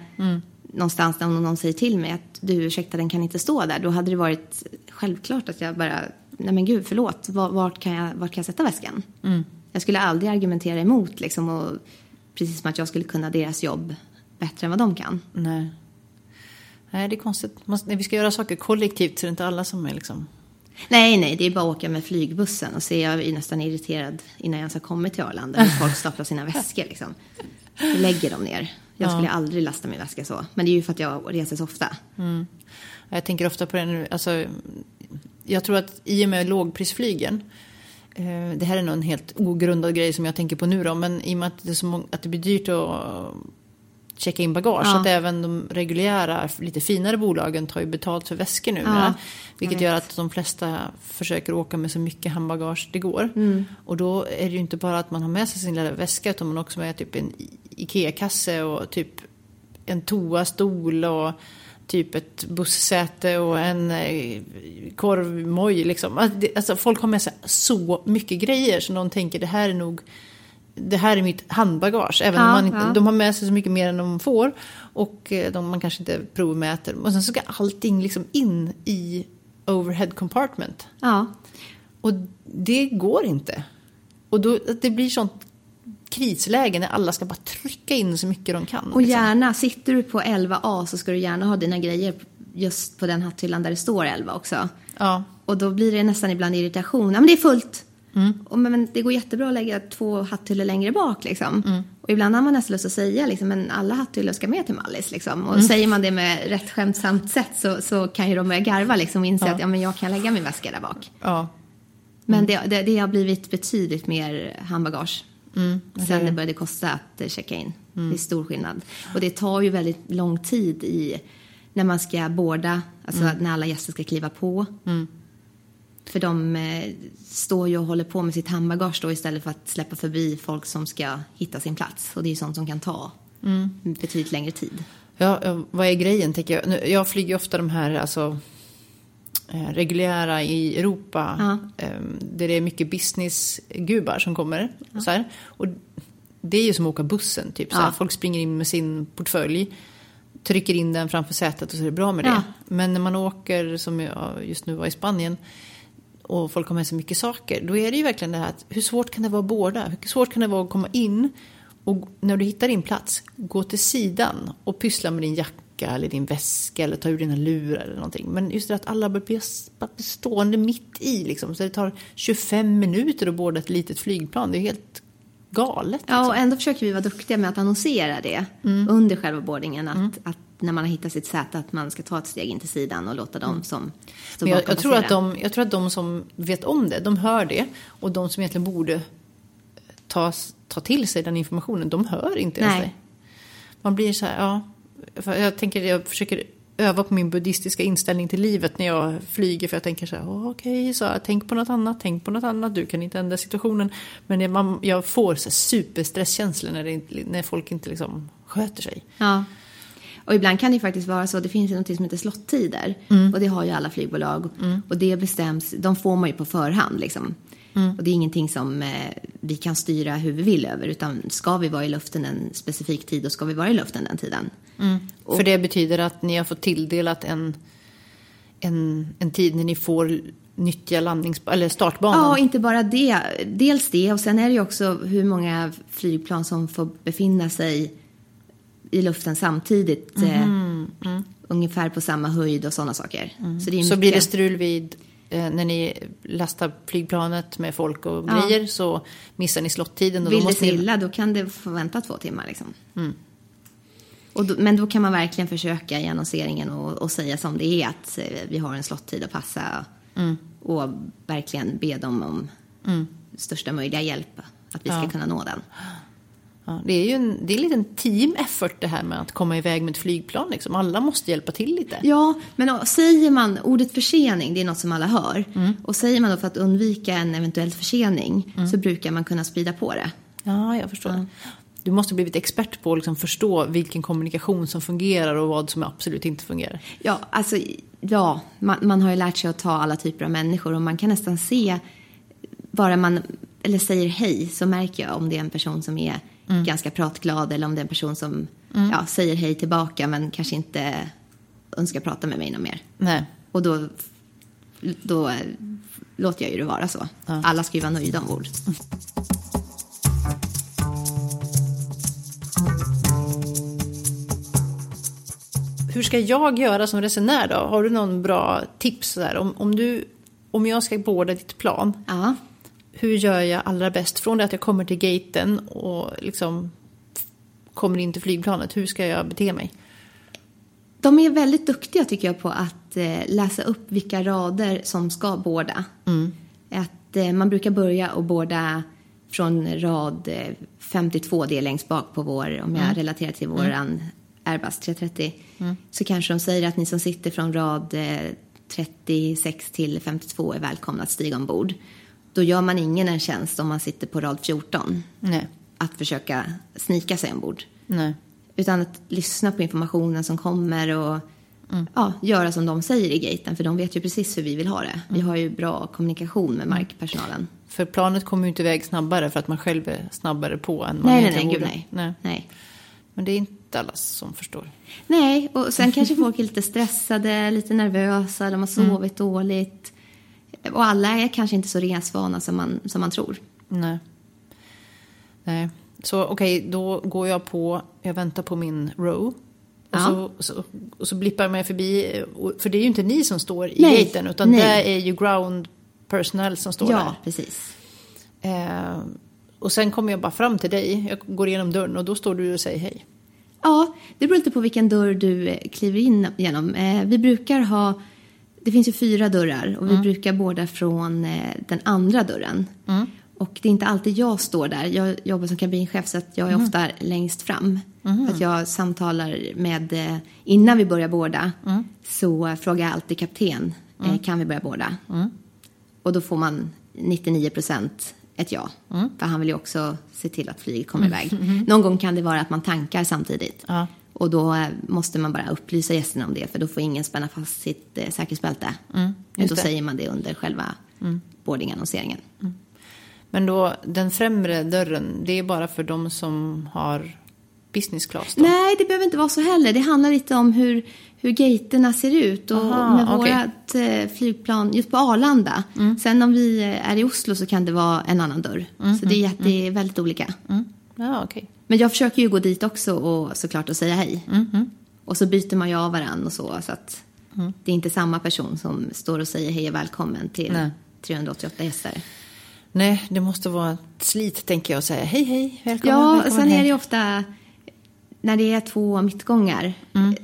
någonstans där någon säger till mig att du ursäkta den kan inte stå där. Då hade det varit självklart att jag bara, nej men gud förlåt, Var- vart kan jag, vart kan jag sätta väskan? Jag skulle aldrig argumentera emot liksom och precis som att jag skulle kunna deras jobb bättre än vad de kan. Nej. Nej, det är konstigt. Vi ska göra saker kollektivt så är det inte alla som är liksom... Nej, nej, det är bara att åka med flygbussen och se, jag är nästan irriterad innan jag ens har kommit till Arlanda. När folk staplar sina väskor liksom. Lägger de ner. Jag skulle aldrig lasta min väska så. Men det är ju för att jag reser så ofta. Jag tänker ofta på det nu. Alltså, jag tror att i och med lågprisflygen. Eh, det här är nog en helt ogrundad grej som jag tänker på nu då. Men i och med att det, så många, att det blir dyrt att checka in bagage. Ja. Så att även de reguljära, lite finare bolagen tar ju betalt för väskor numera. Ja, vilket gör att de flesta försöker åka med så mycket handbagage det går. Mm. Och då är det ju inte bara att man har med sig sin lilla väska utan man också med typ en IKEA-kasse och typ en toastol och typ ett bussäte och en eh, korvmoj liksom. Alltså folk har med sig så mycket grejer så någon tänker det här är nog det här är mitt handbagage. Även Ja, om man inte, ja. de har med sig så mycket mer än de får. Och eh, de, man kanske inte provmäter. Och sen så ska allting liksom in i overhead compartment. Ja, Och det går inte. Och då, det blir sånt krisläge när alla ska bara trycka in så mycket de kan. och liksom. gärna, sitter du på 11A så ska du gärna ha dina grejer just på den hatthyllan där det står 11 också. Ja. Och då blir det nästan ibland irritation. Ja, men det är fullt. Och, men, det går jättebra att lägga två hatthyllor längre bak. Liksom. Och ibland har man nästan lust att säga liksom, men alla hatthyllor ska med till Mallis. Liksom. Och säger man det med rätt skämtsamt sätt så, så kan ju de börja garva liksom, och inse att ja, men jag kan lägga min väska där bak. Ja. Men det, det, det har blivit betydligt mer handbagage. Sen det började kosta att checka in. Det är stor skillnad. Och det tar ju väldigt lång tid i när man ska båda, alltså när alla gäster ska kliva på. För de eh, står ju och håller på med sitt handbagage då istället för att släppa förbi folk som ska hitta sin plats. Och det är ju sånt som kan ta betydligt längre tid. Ja, ja, vad är grejen tänker jag? Nu, Jag flyger ju ofta de här alltså, eh, reguljära i Europa. Ja. eh, Där det är mycket businessgubbar som kommer. Så här. Och det är ju som att åka bussen. Typ, så här. Ja. Folk springer in med sin portfölj. Trycker in den framför sätet och så är det bra med det. Ja. Men när man åker, som jag just nu var i Spanien. Och folk har med sig mycket saker. Då är det ju verkligen det här att hur svårt kan det vara båda? Hur svårt kan det vara att komma in? Och när du hittar din plats, gå till sidan och pyssla med din jacka eller din väska eller ta ur dina lurar eller någonting. Men just det att alla blir stående mitt i liksom. Så det tar 25 minuter att båda ett litet flygplan. Det är helt galet. Ja, och ändå försöker vi vara duktiga med att annonsera det under själva boardingen. Att, att när man har hittat sitt säte att man ska ta ett steg in till sidan och låta dem som står Men jag, jag, tror att de, jag tror att de som vet om det, de hör det. Och de som egentligen borde ta, ta till sig den informationen, de hör inte ens Nej. det. Man blir så här, ja. Jag tänker, jag försöker öva på min buddhistiska inställning till livet när jag flyger. För jag tänker så här, "Åh, okej, så här, tänk på något annat, tänk på något annat, du kan inte ändra situationen. Men det, man, jag får så superstresskänslor när, det när folk inte liksom sköter sig. Ja. Och ibland kan det faktiskt vara så, det finns ju något som heter slottider. Och det har ju alla flygbolag. Och det bestäms, de får man ju på förhand liksom. Och det är ingenting som eh, vi kan styra hur vi vill över. Utan ska vi vara i luften en specifik tid, då ska vi vara i luften den tiden. För det betyder att ni har fått tilldelat en, en, en tid när ni får nyttja landnings, eller startbanan. Ja, inte bara det. Dels det, och sen är det ju också hur många flygplan som får befinna sig i luften samtidigt. Eh, Ungefär på samma höjd och sådana saker. Så, det är Så blir det strul vid eh, när ni lastar flygplanet med folk och Ja. grejer så missar ni slottiden. Och då Vill det måste sig ni... illa, då kan det få vänta två timmar. Liksom. Och då, men då kan man verkligen försöka i annonseringen och, och säga som det är att eh, vi har en slottid att passa. Och verkligen be dem om största möjliga hjälp. Att vi ska Ja. kunna nå den. Ja, det är ju en, det är en liten team effort det här med att komma iväg med ett flygplan. Liksom. Alla måste hjälpa till lite. Ja, men säger man ordet försening, det är något som alla hör. Och säger man då för att undvika en eventuell försening så brukar man kunna sprida på det. Ja, jag förstår. Du måste ha blivit expert på att liksom förstå vilken kommunikation som fungerar och vad som absolut inte fungerar. Ja, alltså, ja, man, man har ju lärt sig att ta alla typer av människor och man kan nästan se, bara man eller säger hej så märker jag om det är en person som är ganska pratglad eller om det är en person som ja, säger hej tillbaka men kanske inte önskar prata med mig något mer. Nej. Och då, då låter jag ju det vara så. Alla ska ju vara nöjda ombord. Hur ska jag göra som resenär då? Har du någon bra tips? Där? Om, om, du, om jag ska båda ditt plan, Ja. Hur gör jag allra bäst? Från det att jag kommer till gaten och liksom kommer in till flygplanet, hur ska jag bete mig? De är väldigt duktiga tycker jag på att eh, läsa upp vilka rader som ska båda. Att, eh, man brukar börja och båda från rad eh, 52, det är längst bak på vår, om jag relaterar till våran Airbus 330. Så kanske de säger att ni som sitter från rad eh, 36 till 52 är välkomna att stiga ombord. Då gör man ingen en tjänst om man sitter på rad 14 Nej. att försöka snika sig ombord. Nej. Utan att lyssna på informationen som kommer och ja, göra som de säger i gaten. För de vet ju precis hur vi vill ha det. Vi har ju bra kommunikation med markpersonalen. För planet kommer ju inte iväg snabbare för att man själv är snabbare på än man Nej, nej, nej, gud nej. nej. nej. Men det är inte alla som förstår. Nej, och sen kanske folk är lite stressade, lite nervösa, de har sovit dåligt. Och alla är kanske inte så resvana som man, som man tror. Nej. Nej. Så okej, då går jag på, jag väntar på min row. Och, Ja. så, så, och så blippar man förbi, för det är ju inte ni som står i Nej, gaten utan nej. det är ju ground personnel som står Ja, precis. där. Eh, och sen kommer jag bara fram till dig, jag går igenom dörren och då står du och säger hej. Ja, det beror lite på vilken dörr du eh, kliver in genom. Eh, vi brukar ha, det finns ju fyra dörrar och vi brukar båda från eh, den andra dörren. Och det är inte alltid jag står där. Jag jobbar som kabinchef så att jag är ofta längst fram. För att jag samtalar med, eh, innan vi börjar båda så frågar jag alltid kapten, eh, kan vi börja båda? Och då får man 99 procent ett ja. För han vill ju också se till att flyget kommer iväg. Någon gång kan det vara att man tankar samtidigt. Ja. Och då eh, måste man bara upplysa gästerna om det för då får ingen spänna fast sitt eh, säkerhetsbälte. just då det. säger man det under själva boardingannonseringen. Men då, den främre dörren, det är bara för de som har business class då? Nej, det behöver inte vara så heller. Det handlar lite om hur, hur gaterna ser ut. Och Aha, med okej. vårt eh, flygplan, just på Arlanda. Sen om vi eh, är i Oslo så kan det vara en annan dörr. så det är, jätte- det är väldigt olika. Mm. Ja, okej. Men jag försöker ju gå dit också och såklart att säga hej. Och så byter man ju av varandra och så. Så att det är inte samma person som står och säger hej och välkommen till Nej. 388 gäster. Nej, det måste vara ett slit tänker jag att säga hej hej, välkommen, Ja, välkommen sen hej. är det ju ofta när det är två mittgångar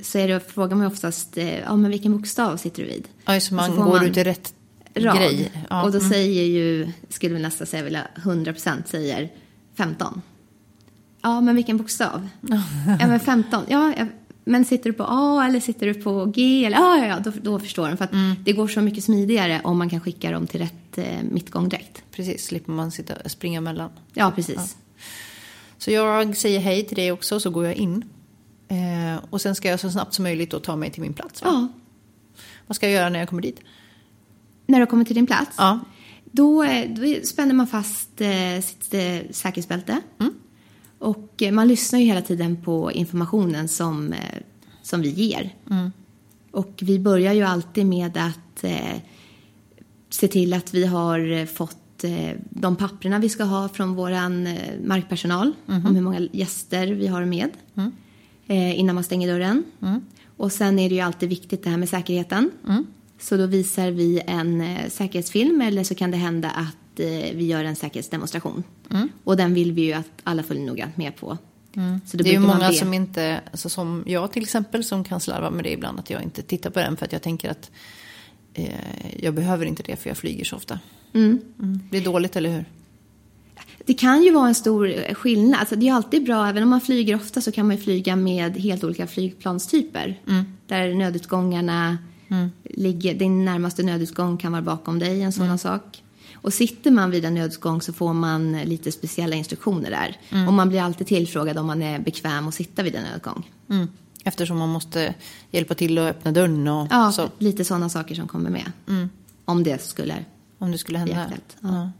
så är det, frågar man oftast eh, ja, men vilken bokstav sitter du vid. Ja, så man Och så går man ut i rätt Rad. grej. Ja, och då mm. säger ju, skulle vi nästan säga vilja 100 procent säger 15. Ja, men vilken bokstav? ja, men 15. Ja, ja, men sitter du på A eller sitter du på G? Eller, ja, ja, ja, då, då förstår de. För att Mm. det går så mycket smidigare om man kan skicka dem till rätt eh, mittgång direkt. Precis, slipper man sitta springa mellan. Ja, precis. Så jag säger hej till dig också, så går jag in. Eh, och sen ska jag så snabbt som möjligt då ta mig till min plats. Va? Ja. Vad ska jag göra när jag kommer dit? När du kommer till din plats, Ja. då, eh, då spänner man fast eh, sitt eh, säkerhetsbälte. Mm. Och eh, man lyssnar ju hela tiden på informationen som, eh, som vi ger. Mm. Och vi börjar ju alltid med att eh, se till att vi har fått eh, de papperna vi ska ha från våran eh, markpersonal Mhm. om hur många gäster vi har med Mm. innan man stänger dörren. Och sen är det ju alltid viktigt det här med säkerheten. Mm. Så då visar vi en säkerhetsfilm eller så kan det hända att vi gör en säkerhetsdemonstration. Mm. Och den vill vi ju att alla följer noggrant med på. Då Det är ju många som inte, alltså som jag till exempel, som kan slarva med det ibland. Att jag inte tittar på den för att jag tänker att eh, jag behöver inte det för jag flyger så ofta. Mm. Det är dåligt, eller hur? Det kan ju vara en stor skillnad. Alltså det är alltid bra, även om man flyger ofta så kan man ju flyga med helt olika flygplanstyper. Där nödutgångarna ligger, din närmaste nödutgång kan vara bakom dig, en sådan sak. Och sitter man vid en nödutgång så får man lite speciella instruktioner där. Och man blir alltid tillfrågad om man är bekväm att sitta vid en nödutgång. Mm. Eftersom man måste hjälpa till att öppna dörren och Ja, så. lite sådana saker som kommer med. Om det skulle. Om det skulle hända. Ja. ja.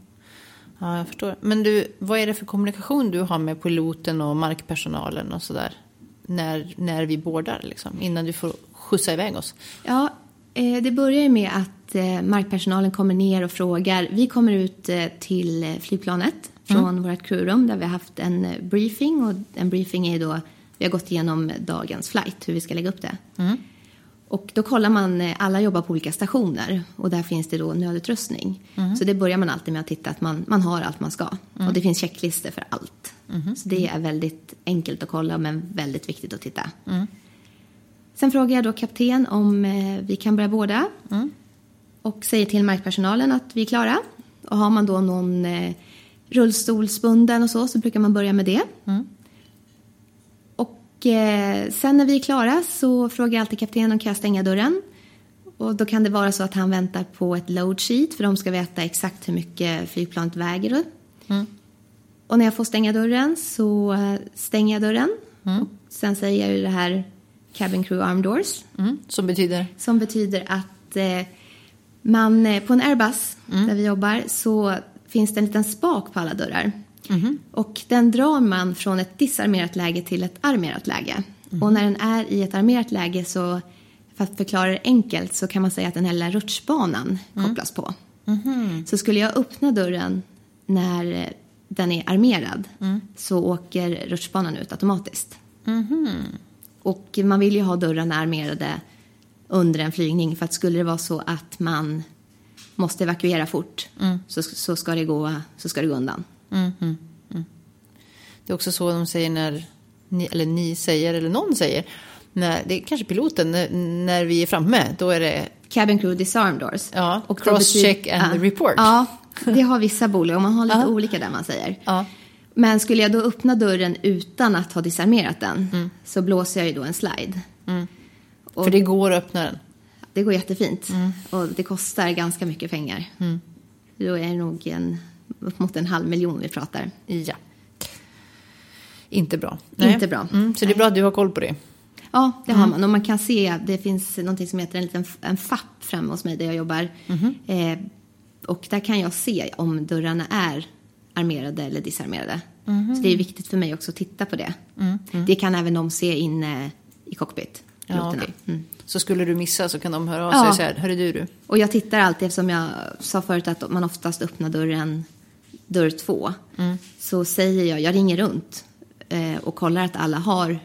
ja, jag förstår. Men du, vad är det för kommunikation du har med piloten och markpersonalen och sådär? När, när vi boardar, liksom, innan du får skjutsa iväg oss. Ja, eh, det börjar ju med att eh, markpersonalen kommer ner och frågar. Vi kommer ut eh, till flygplanet från vårt crewrum där vi har haft en eh, briefing. Och en briefing är då, vi har gått igenom dagens flight, hur vi ska lägga upp det. Och då kollar man, alla jobbar på olika stationer och där finns det då nödutrustning. Så det börjar man alltid med att titta att man, man har allt man ska. Och det finns checklistor för allt. Så det är väldigt enkelt att kolla men väldigt viktigt att titta. Sen frågar jag då kapten om vi kan börja båda. Och säger till markpersonalen att vi är klara. Och har man då någon eh, rullstolsbunden och så, så brukar man börja med det. Och eh, sen när vi är klara så frågar jag alltid kaptenen om kan jag stänga dörren. Och då kan det vara så att han väntar på ett load sheet för de ska veta exakt hur mycket flygplanet väger. Och när jag får stänga dörren så eh, stänger jag dörren. Och sen säger jag ju det här cabin crew arm doors. Mm. Som betyder? Som betyder att eh, man eh, på en Airbus där vi jobbar så finns det en liten spak på alla dörrar. Och den drar man från ett disarmerat läge till ett armerat läge. Och när den är i ett armerat läge så, för att förklara det enkelt, så kan man säga att den här lilla rutschbanan kopplas på. Så skulle jag öppna dörren när eh, den är armerad så åker rutschbanan ut automatiskt. Och man vill ju ha dörrarna armerade under en flygning för att skulle det vara så att man måste evakuera fort så, så, ska det gå, så ska det gå undan. Det är också så de säger när, ni, eller ni säger, eller någon säger, när, det är kanske piloten, när, när vi är framme, då är det Cabin crew disarm doors. Ja, Och cross-check and report. Ja, det har vissa bolag och man har lite Ja. olika där man säger. Ja. Men skulle jag då öppna dörren utan att ha disarmerat den Mm. så blåser jag ju då en slide. Och För det går att öppna den. det går jättefint Mm. och det kostar ganska mycket pengar. Då är det nog en, upp mot en halv miljon vi pratar. Ja. Inte bra. Inte bra. Mm, så det är bra att du har koll på det. Ja, det Mm. har man. Och man kan se, det finns någonting som heter en liten en FAP framme hos mig där jag jobbar. Mhm. Eh, och där kan jag se om dörrarna är armerade eller disarmerade. Mhm. Så det är viktigt för mig också att titta på det. Det kan även de se inne i cockpit. Ja, piloterna. okej. mm. Så skulle du missa så kan de höra av Ja. sig så här, hörru du du. Och jag tittar alltid, eftersom jag sa förut att man oftast öppnar dörren, dörr två. Mm. Så säger jag, jag ringer runt eh, och kollar att alla har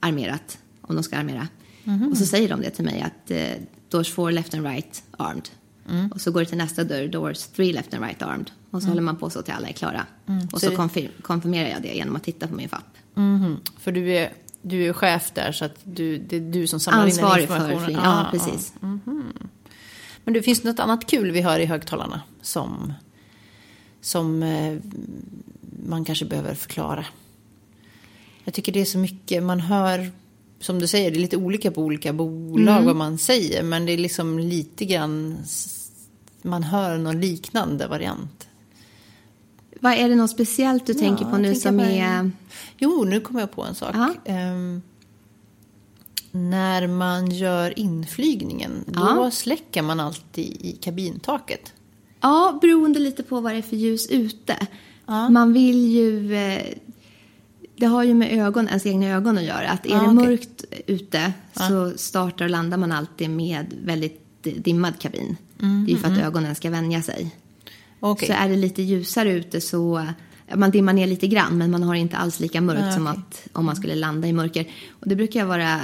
armerat, om de ska armera. Mhm. Och så säger de det till mig att eh, doors four left and right armed. Mm. Och så går det till nästa dörr, doors three left and right armed. Och så håller man på så till alla är klara. Och Mm. Så så det- konfir- konfirmerar jag det genom att titta på min FAP. Mhm. För du är, du är chef där så att du, det är du som samlar in den Ansvarig för informationen. Ah, Ja, precis. ah. Men det finns något annat kul vi hör i högtalarna som, som eh, man kanske behöver förklara. Jag tycker det är så mycket, man hör, som du säger, det är lite olika på olika bolag Mm. vad man säger, men det är liksom lite grann, man hör någon liknande variant. Vad är det något speciellt du Ja, tänker på nu som är... Jo, nu kommer jag på en sak. Ehm, när man gör inflygningen, då Ja. släcker man alltid i kabintaket. Ja, beroende lite på vad det är för ljus ute. Ja. Man vill ju... eh, Det har ju med ögon, ens egna ögon att göra. Att är Ja, det okej. mörkt ute så startar och landar man alltid med väldigt dimmad kabin. Det är ju för att ögonen ska vänja sig. Mm, Okej. Så är det lite ljusare ute så man dimmar ner lite grann men man har inte alls lika mörkt Ah, som att om man skulle landa i mörker. Och det brukar jag vara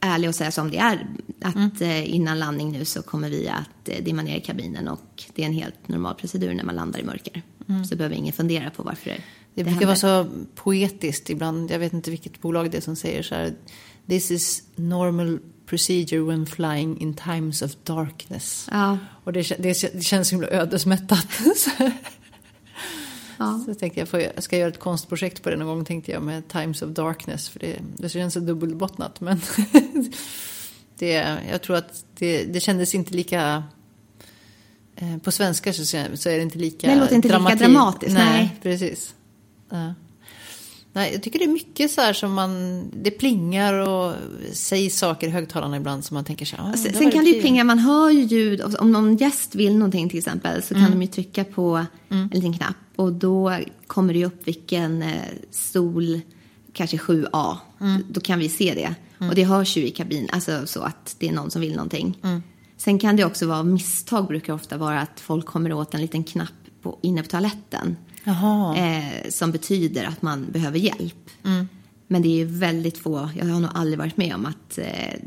ärlig och säga som det är. Att Mm. eh, innan landning nu så kommer vi att eh, dimma ner kabinen och det är en helt normal procedur när man landar i mörker. Så behöver ingen fundera på varför det, Mm. Det brukar vara så poetiskt ibland. Jag vet inte vilket bolag det är som säger så här. This is normal procedure when flying in times of darkness. Ja, Och det, det, det känns så himla ödesmättat. ja. så tänkte jag, får jag ska göra ett konstprojekt på det någon gång tänkte jag med Times of Darkness. För det, det känns så dubbelbottnat. Men det, jag tror att det, det kändes inte lika... eh, På svenska så, är det inte lika Det låter inte lika dramatiskt, Nej, nej. precis. Ja. Nej, jag tycker det är mycket så här som man... Det plingar och sägs saker i högtalarna ibland som man tänker så här... ah, Sen, kan det ju plinga, man hör ju ljud. Om någon gäst vill någonting till exempel så kan Mm. de ju trycka på en liten knapp. Och då kommer det ju upp vilken eh, stol, kanske 7A. Mm. Då kan vi se det. Och det hörs ju i kabin, alltså så att det är någon som vill någonting. Mm. Sen kan det också vara, misstag brukar ofta vara att folk kommer åt en liten knapp på, inne på toaletten. Eh, som betyder att man behöver hjälp. Mm. Men det är väldigt få, jag har nog aldrig varit med om att eh,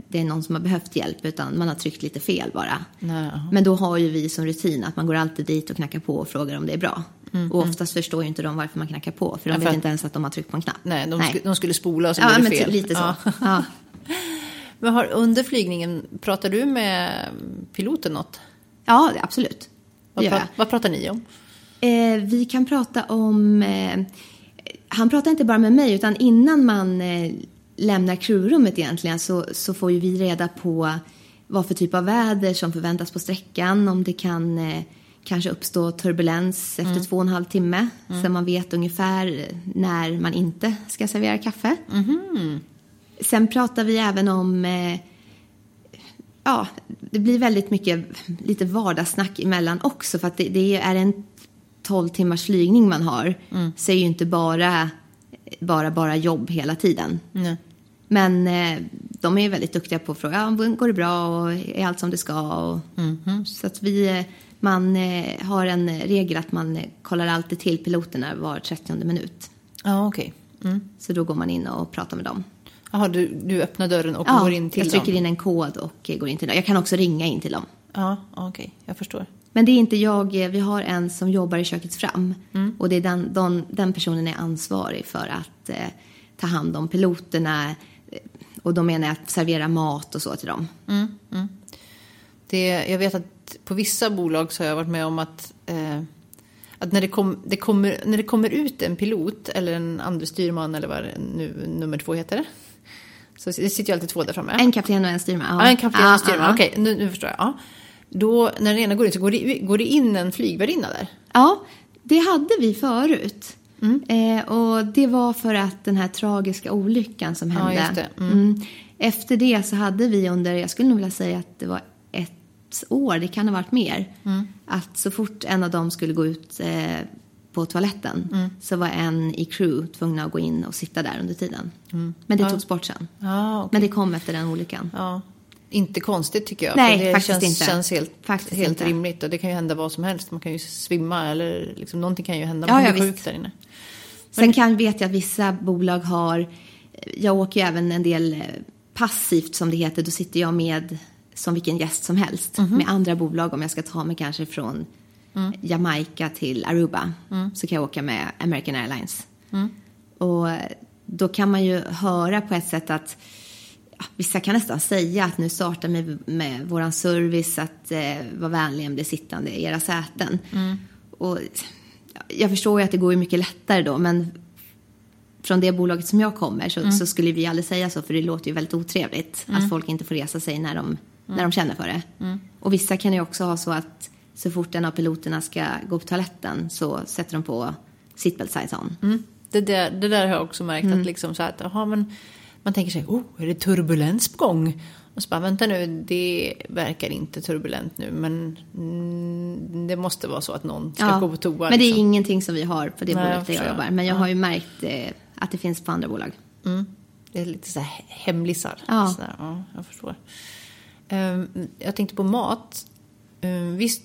det är någon som har behövt hjälp utan man har tryckt lite fel bara. Nej. Men då har ju vi som rutin att man går alltid dit och knackar på och frågar om det är bra. Och oftast förstår ju inte de varför man knackar på för de Ja, för vet inte ens att de har tryckt på en knapp. Nej, de, Skulle, de skulle spola och så Ja, blev det typ fel. lite så. Ja. Ja. Men har, under flygningen, pratar du med piloten något? ja, absolut. Vad, pra, vad pratar ni om? Eh, vi kan prata om... Eh, han pratar inte bara med mig, utan innan man eh, lämnar crewrummet egentligen så, så får ju vi reda på vad för typ av väder som förväntas på sträckan, om det kan eh, kanske uppstå turbulens efter två och en halv timme, så man vet ungefär när man inte ska servera kaffe. Sen pratar vi även om eh, ja, det blir väldigt mycket lite vardagssnack emellan också för att det, det är en 12 timmars flygning man har så är ju inte bara, bara, bara jobb hela tiden. Nej. Men eh, de är ju väldigt duktiga på att fråga, ja, går det bra och är allt som det ska? Och, Så att vi, eh, man eh, har en regel att man eh, kollar alltid till piloterna var 30 minut. Ja, okej. Mm. Så då går man in och pratar med dem. Jaha, du, du öppnar dörren och Ja, går in till jag trycker dem? in en kod och går in till dem. Jag kan också ringa in till dem. Ja, okej. Jag förstår. Men det är inte jag, eh, vi har en som jobbar i köket fram. Mm. Och det är den, den, den personen är ansvarig för att eh, ta hand om piloterna. eh, Och då menar jag att servera mat och så till dem. Det, jag vet att på vissa bolag så har jag varit med om att, eh, att när, det kom, det kommer, när det kommer ut en pilot eller en andre styrman eller vad nu nummer två heter. Så det sitter ju alltid två där framme. En kapten och en styrman. Ja, en kapten och en styrman. ja. Okej, nu, nu förstår jag. Ja. Då, när den ena går in så går det, går det in en flygvärdinna där. Ja, det hade vi förut. Mm. Eh, och det var för att den här tragiska olyckan som Ja, hände. just det. Mm. Mm. Efter det så hade vi under, jag skulle nog vilja säga att det var ett år, det kan ha varit mer. Mm. Att så fort en av dem skulle gå ut eh, på toaletten Mm. så var en i crew tvungna att gå in och sitta där under tiden. Men det Ja. togs bort sen. Ja, okej. Men det kom efter den olyckan. Ja. Inte konstigt tycker jag. Nej, det faktiskt känns, inte. känns helt, Faktiskt helt inte. rimligt. Och det kan ju hända vad som helst. Man kan ju svimma eller liksom, någonting kan ju hända. Ja, Man ja, blir sjuk där inne. Sen kan, vet jag att vissa bolag har, jag åker ju även en del eh, passivt som det heter, då sitter jag med som vilken gäst som helst Mhm. med andra bolag om jag ska ta mig kanske från Mm. Jamaica till Aruba så kan jag åka med American Airlines. Mm. Och då kan man ju höra på ett sätt att vissa kan nästan säga att nu startar vi med våran service att eh, vara vänliga bli sittande i era säten. Mm. Och ja, jag förstår ju att det går ju mycket lättare då men från det bolaget som jag kommer så, så skulle vi aldrig säga så för det låter ju väldigt otrevligt att folk inte får resa sig när de, när de känner för det. Och vissa kan ju också ha så att så fort en av piloterna ska gå på toaletten så sätter de på seatbelt signs on. Mm. Det, där, det där har jag också märkt. Mm. Att liksom så här, att, aha, men man tänker sig, oh, är det turbulens på gång? Och så bara, vänta nu, det verkar inte turbulent nu. Men mm, det måste vara så att någon ska gå på toa. Men det är liksom. ingenting som vi har på det Nej, bolaget där jag jobbar. Men jag Ja. har ju märkt eh, att det finns på andra bolag. Mm. Det är lite så här hemlisar. Ja. Så där, ja, jag förstår. Ehm, jag tänkte på mat. Ehm, visst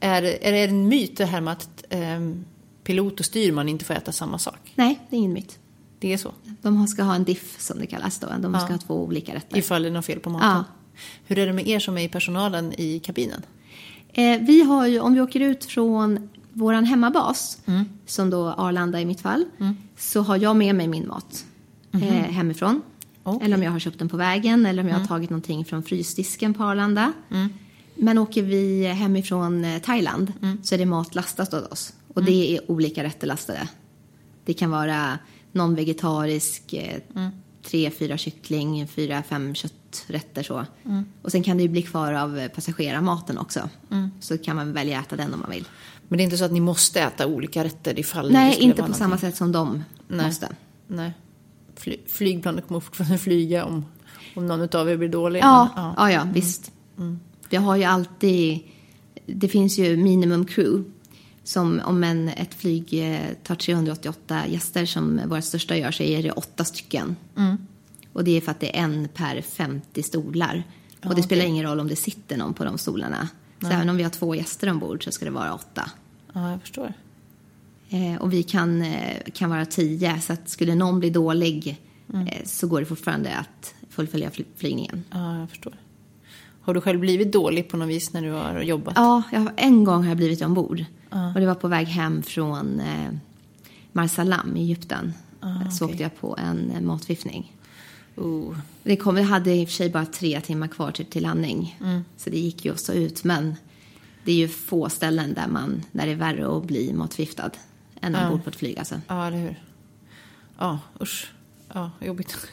är är det en myt det här med att ehm, pilot och styrman inte får äta samma sak? Nej, det är ingen myt. Det är så? De ska ha en diff som det kallas då. De ska Ja. ha två olika rätter. Ifall det är något fel på maten? Ja. Hur är det med er som är i personalen i kabinen? Eh, vi har ju, om vi åker ut från våran hemmabas, Mm. som då Arlanda i mitt fall, så har jag med mig min mat eh, hemifrån. Mm. Eller om jag har köpt den på vägen eller om jag har tagit någonting från frysdisken på Arlanda. Men åker vi hemifrån eh, Thailand Mm. så är det mat lastat åt oss. Och det är olika rätter lastade. Det kan vara någon vegetarisk, eh, Mm. tre, fyra kyckling, fyra, fem kötträtter så. Mm. Och sen kan det ju bli kvar av eh, passagerarmaten också. Så kan man välja att äta den om man vill. Men det är inte så att ni måste äta olika rätter ifall det Nej, skulle inte på samma någonting? sätt som de Nej. måste. Nej. Fly, flygplanet kommer fortfarande flyga om, om någon av er blir dålig. Ja, men, ja, ja, visst. Vi har ju alltid, det finns ju minimum crew. Som om en, ett flyg eh, tar 388 gäster som vårt största gör så är det åtta stycken. Och det är för att det är en per 50 stolar. Och det spelar ingen roll om det sitter någon på de stolarna. Så även om vi har två gäster ombord så ska det vara åtta. Ja, jag förstår. Eh, och vi kan, eh, kan vara tio, så att skulle någon bli dålig eh, så går det fortfarande att fullfölja fly- flygningen. Ja, jag förstår. Har du själv blivit dålig på något vis när du har jobbat? Ja, jag, en gång har jag blivit ombord. Och det var på väg hem från eh, Marsalam i Egypten. Ah, Så okej. åkte jag på en eh, matförgiftning. Oh. Det kom, vi hade i och för sig bara tre timmar kvar till, till landning. Mm. Så det gick ju att stå ut. Men det är ju få ställen där, man, där det är värre att bli matförgiftad än Ja. ombord på ett flyg. Alltså. Ja, eller hur? Ja, usch. Ja, jobbigt.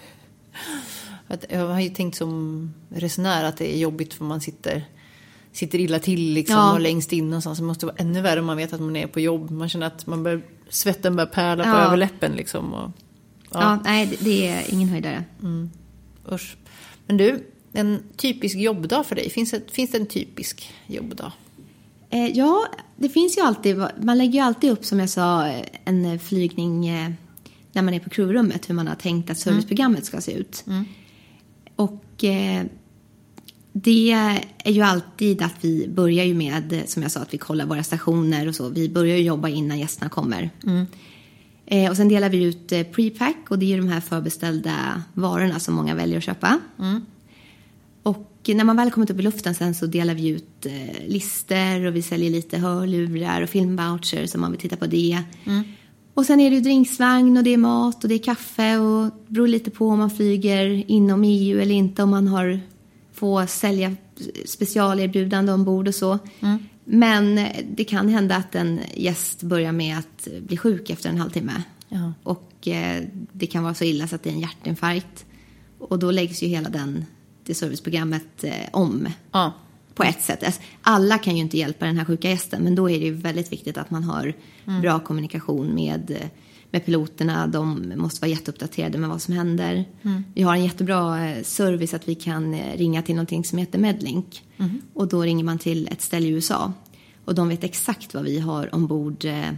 Jag har ju tänkt som resenär att det är jobbigt för man sitter, sitter illa till liksom Ja. och längst in någonstans. Det måste vara ännu värre om man vet att man är på jobb. Man känner att man bör, svetten börjar pärla på Ja. överläppen liksom. Och, Ja. ja, nej, det, är ingen höjdare. usch. Men du, en typisk jobbdag för dig. Finns det, finns det en typisk jobbdag? Eh, ja, det finns ju alltid, man lägger ju alltid upp som jag sa en flygning eh, när man är på crewrummet hur man har tänkt att serviceprogrammet ska se ut. Och eh, det är ju alltid att vi börjar ju med, som jag sa, att vi kollar våra stationer och så. Vi börjar ju jobba innan gästerna kommer. Eh, och sen delar vi ut eh, prepack och det är ju de här förbeställda varorna som många väljer att köpa. Och när man väl kommit upp i luften sen så delar vi ut eh, lister och vi säljer lite hörlurar och filmvouchers om man vill titta på det. Och sen är det ju drinksvagn och det är mat och det är kaffe och det beror lite på om man flyger inom EU eller inte om man har får sälja specialerbjudande ombord och så. Men det kan hända att en gäst börjar med att bli sjuk efter en halvtimme. Ja. Och eh, det kan vara så illa så att det är en hjärtinfarkt. Och då läggs ju hela den, det serviceprogrammet eh, om Ja. på ett sätt. Alltså, Alla kan ju inte hjälpa den här sjuka gästen men då är det ju väldigt viktigt att man har bra kommunikation med, eh, med piloterna. De måste vara jätteuppdaterade med vad som händer. Vi har en jättebra eh, service att vi kan eh, ringa till någonting som heter Medlink. Och då ringer man till ett ställe i USA. Och de vet exakt vad vi har ombord eh,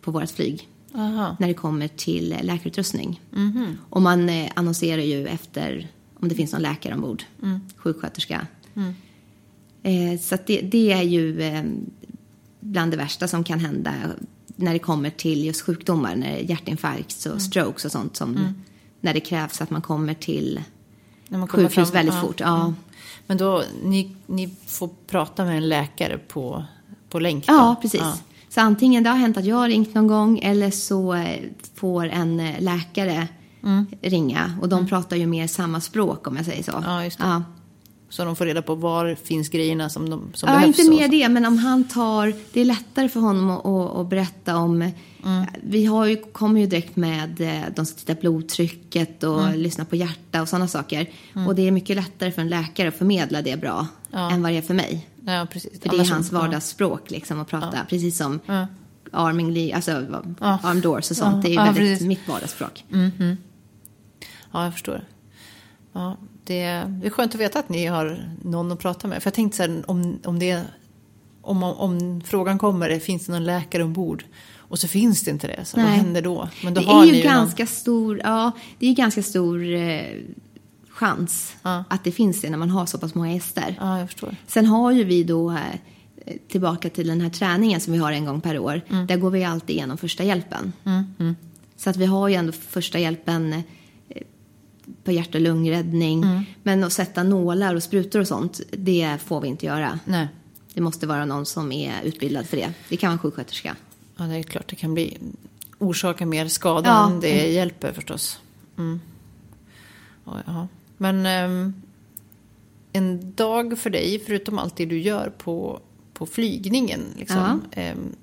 på vårt flyg Aha. när det kommer till läkarutrustning. Och man annonserar ju efter om det finns någon läkare ombord, sjuksköterska. Eh, så det, det är ju bland det värsta som kan hända när det kommer till just sjukdomar, när hjärtinfarkt och strokes och sånt som när det krävs att man kommer till När man kommer sjukhus fram- väldigt ja. fort. Ja. Men då, ni, ni får prata med en läkare på, på länk då? Ja, precis. Ja. Så antingen det har hänt att jag har ringt någon gång eller så eh, får en eh, läkare ringa. Och de pratar ju mer samma språk om jag säger så. Ja. Så de får reda på var finns grejerna som, de, som Ja, behövs? inte mer det, men om han tar... Det är lättare för honom att, att, att berätta om... Vi har ju, kommer ju direkt med eh, de som tittar blodtrycket och lyssnar på hjärta och sådana saker. Och det är mycket lättare för en läkare att förmedla det bra Ja. än vad det är för mig. Ja, precis. För det är Annars- hans vardagsspråk liksom att prata. Precis som Ja. arming, alltså Ja. arm doors och sånt. Ja, Det är ju ja, väldigt precis. mitt vardagsspråk. Ja, jag förstår. Ja, det, det är skönt att veta att ni har någon att prata med. För jag tänkte så här, om, om, det, om, om frågan kommer, finns det någon läkare ombord? Och så finns det inte det, så vad Nej. händer då? Men då det har är ni ju någon- ganska stor, ja, det är ju ganska stor eh, chans Ja. att det finns det när man har så pass många gäster. Ja, jag förstår. Sen har ju vi då, eh, tillbaka till den här träningen som vi har en gång per år, Mm. där går vi alltid igenom första hjälpen. Så att vi har ju ändå första hjälpen på hjärt och lungräddning. Mm. Men att sätta nålar och sprutor och sånt, det får vi inte göra. Nej. Det måste vara någon som är utbildad för det. Det kan vara en sjuksköterska. Ja, det är klart det kan bli orsaka mer skada Ja. än det hjälper förstås. Mm. Ja. Men ehm, en dag för dig, förutom allt det du gör på, på flygningen. Liksom, ehm,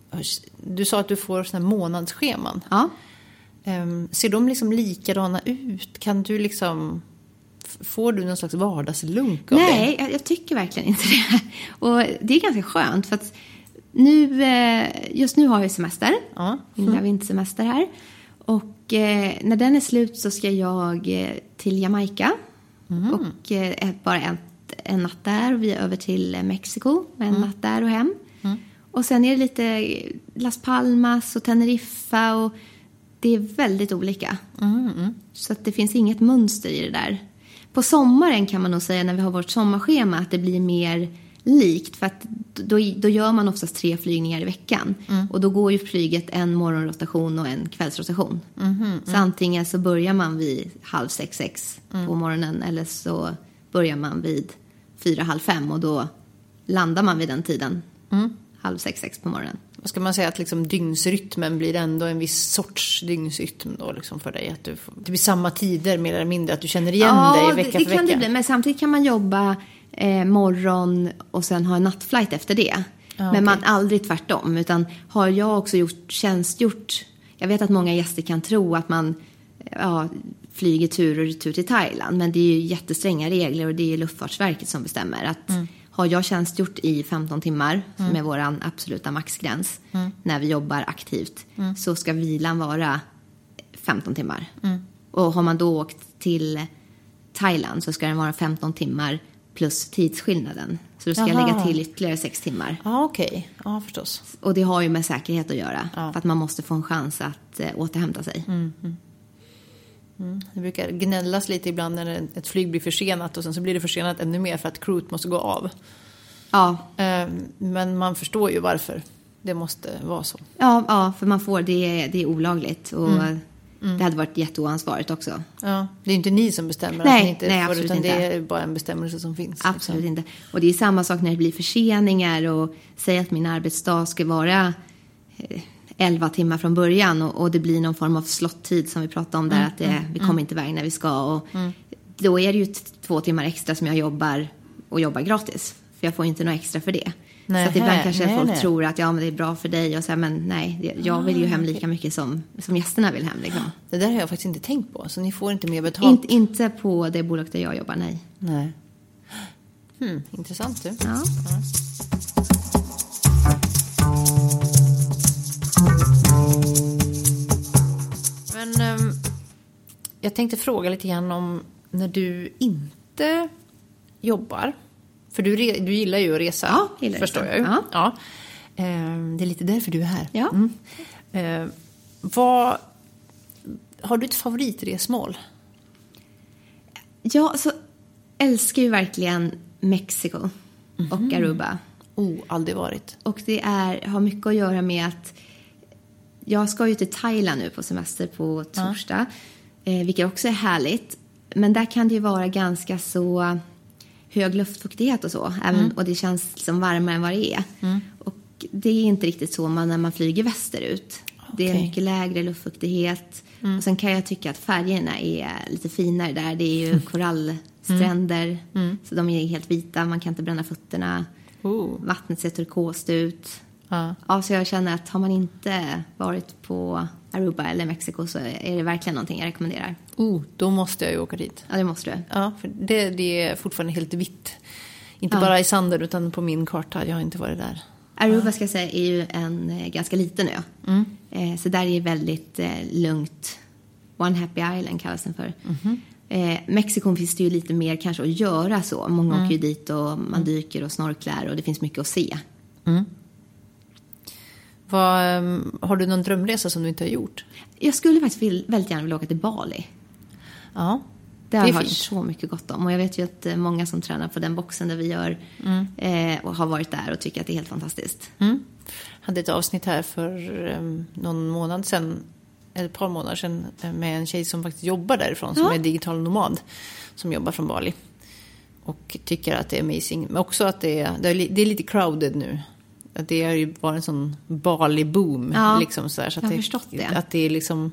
du sa att du får såna månadsscheman. Ja. Ehm, ser de liksom likadana ut? Kan du liksom... Får du någon slags vardagslunk av det? Nej, jag, tycker verkligen inte det. Och det är ganska skönt för att nu, eh, just nu har jag semester. Ja. Min lilla vintersemester här. Och eh, när den är slut så ska jag eh, till Jamaica. Och eh, bara en, en natt där och vi är över till Mexiko. En natt där och hem. Och sen är det lite Las Palmas och Teneriffa och det är väldigt olika. Så att det finns inget mönster i det där. På sommaren kan man nog säga när vi har vårt sommarschema att det blir mer likt. För att då, då gör man oftast tre flygningar i veckan. Och då går ju flyget en morgonrotation och en kvällsrotation. Så antingen så börjar man vid halv sex, sex på morgonen eller så börjar man vid fyra, halv fem och då landar man vid den tiden. Halv sex, sex på morgonen. Vad ska man säga att liksom dygnsrytmen blir ändå en viss sorts dygnsrytm då liksom för dig? Att du får, det blir samma tider mer eller mindre, att du känner igen dig vecka det, det för kan vecka? det bli. Men samtidigt kan man jobba eh, morgon och sen ha en nattflight efter det. men okej. man aldrig tvärtom. Utan har jag också gjort, tjänstgjort... Jag vet att många gäster kan tro att man ja, flyger tur och retur till Thailand. Men det är ju jättestränga regler och det är Luftfartsverket som bestämmer. att Mm. Har jag tjänstgjort i 15 timmar, som är vår absoluta maxgräns, Mm. när vi jobbar aktivt, så ska vilan vara 15 timmar. Mm. Och har man då åkt till Thailand så ska den vara 15 timmar plus tidsskillnaden. Så då ska jag Jaha. lägga till ytterligare 6 timmar. Ja, okej. Ja, förstås. Och det har ju med säkerhet att göra. Ja. För att man måste få en chans att eh, återhämta sig. Det brukar gnällas lite ibland när ett flyg blir försenat och sen så blir det försenat ännu mer för att crewet måste gå av. Ja, Eh, Men man förstår ju varför. det måste vara så. Ja, ja för man får, det, är- det är olagligt. Och Mm. det hade varit jätteoansvarigt också. Ja, det är inte ni som bestämmer Nej, att ni inte nej, får, utan det är bara en bestämmelse som finns. liksom. Absolut inte. Och det är samma sak när det blir förseningar och säg att min arbetsdag ska vara eh, 11 timmar från början och, och det blir någon form av slottid som vi pratade om där, Mm, att det, vi kommer inte iväg när vi ska. Och Då är det ju två timmar extra som jag jobbar och jobbar gratis. För jag får inte något extra för det. Nej, så att ibland kanske nej, folk nej. tror att ja, men det är bra för dig och så här, men nej, jag vill ju hem lika mycket som, som gästerna vill hem. Liksom. Det där har jag faktiskt inte tänkt på, så ni får inte mer betalt. Inte, inte på det bolag där jag jobbar, nej. Nej. Hmm, intressant du. Ja. Men ehm, jag tänkte fråga lite grann om när du inte jobbar. För du, re, du gillar ju att resa, Ja, förstår resa. jag ju. Ja. Ja. Ehm, det är lite därför du är här. Ja. Mm. Ehm, vad, har du ett favoritresmål? Jag så älskar ju verkligen Mexiko och Aruba. Oh, aldrig varit. Och det är, har mycket att göra med att jag ska ju till Thailand nu på semester på torsdag, eh, vilket också är härligt. Men där kan det ju vara ganska så hög luftfuktighet och så, även, och det känns som varmare än vad det är. Och det är inte riktigt så man, när man flyger västerut. Det är mycket lägre luftfuktighet. Och sen kan jag tycka att färgerna är lite finare där. Det är ju korallstränder, så de är helt vita, man kan inte bränna fötterna. Oh. Vattnet ser turkost ut. Ja. Ja, så jag känner att har man inte varit på Aruba eller Mexiko så är det verkligen någonting jag rekommenderar. Oh, då måste jag ju åka dit. Ja, det måste du. Ja, för det, det är fortfarande helt vitt. Inte Ja. bara i sanden, utan på min karta. Jag har inte varit där. Aruba ska jag säga är ju en eh, ganska liten ö. Mm. Eh, så där är det väldigt eh, lugnt. One Happy Island kallas den för. Eh, Mexiko finns det ju lite mer kanske att göra så. Många Mm. åker ju dit och man dyker och snorklar och det finns mycket att se. Vad, ehm, har du någon drömresa som du inte har gjort? Jag skulle faktiskt vill, väldigt gärna vilja åka till Bali. Ja, Det har jag hört så mycket gott om. Och jag vet ju att eh, många som tränar på den boxen där vi gör Mm. eh, och har varit där och tycker att det är helt fantastiskt. Mm. hade ett avsnitt här för um, någon månad sedan, ett par månader sedan, eh, med en tjej som faktiskt jobbar därifrån, som Ja. är digital nomad, som jobbar från Bali. Och tycker att det är amazing, men också att det är, det är lite crowded nu. Det har ju varit en sån Bali-boom. Ja, liksom så här, så jag har det, förstått det. Att det är liksom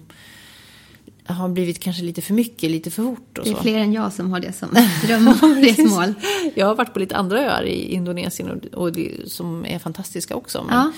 har blivit kanske lite för mycket, lite för fort och Det är så. fler än jag som har det som drömresmål. Jag har varit på lite andra öar i Indonesien och, och det, som är fantastiska också. Men Ja.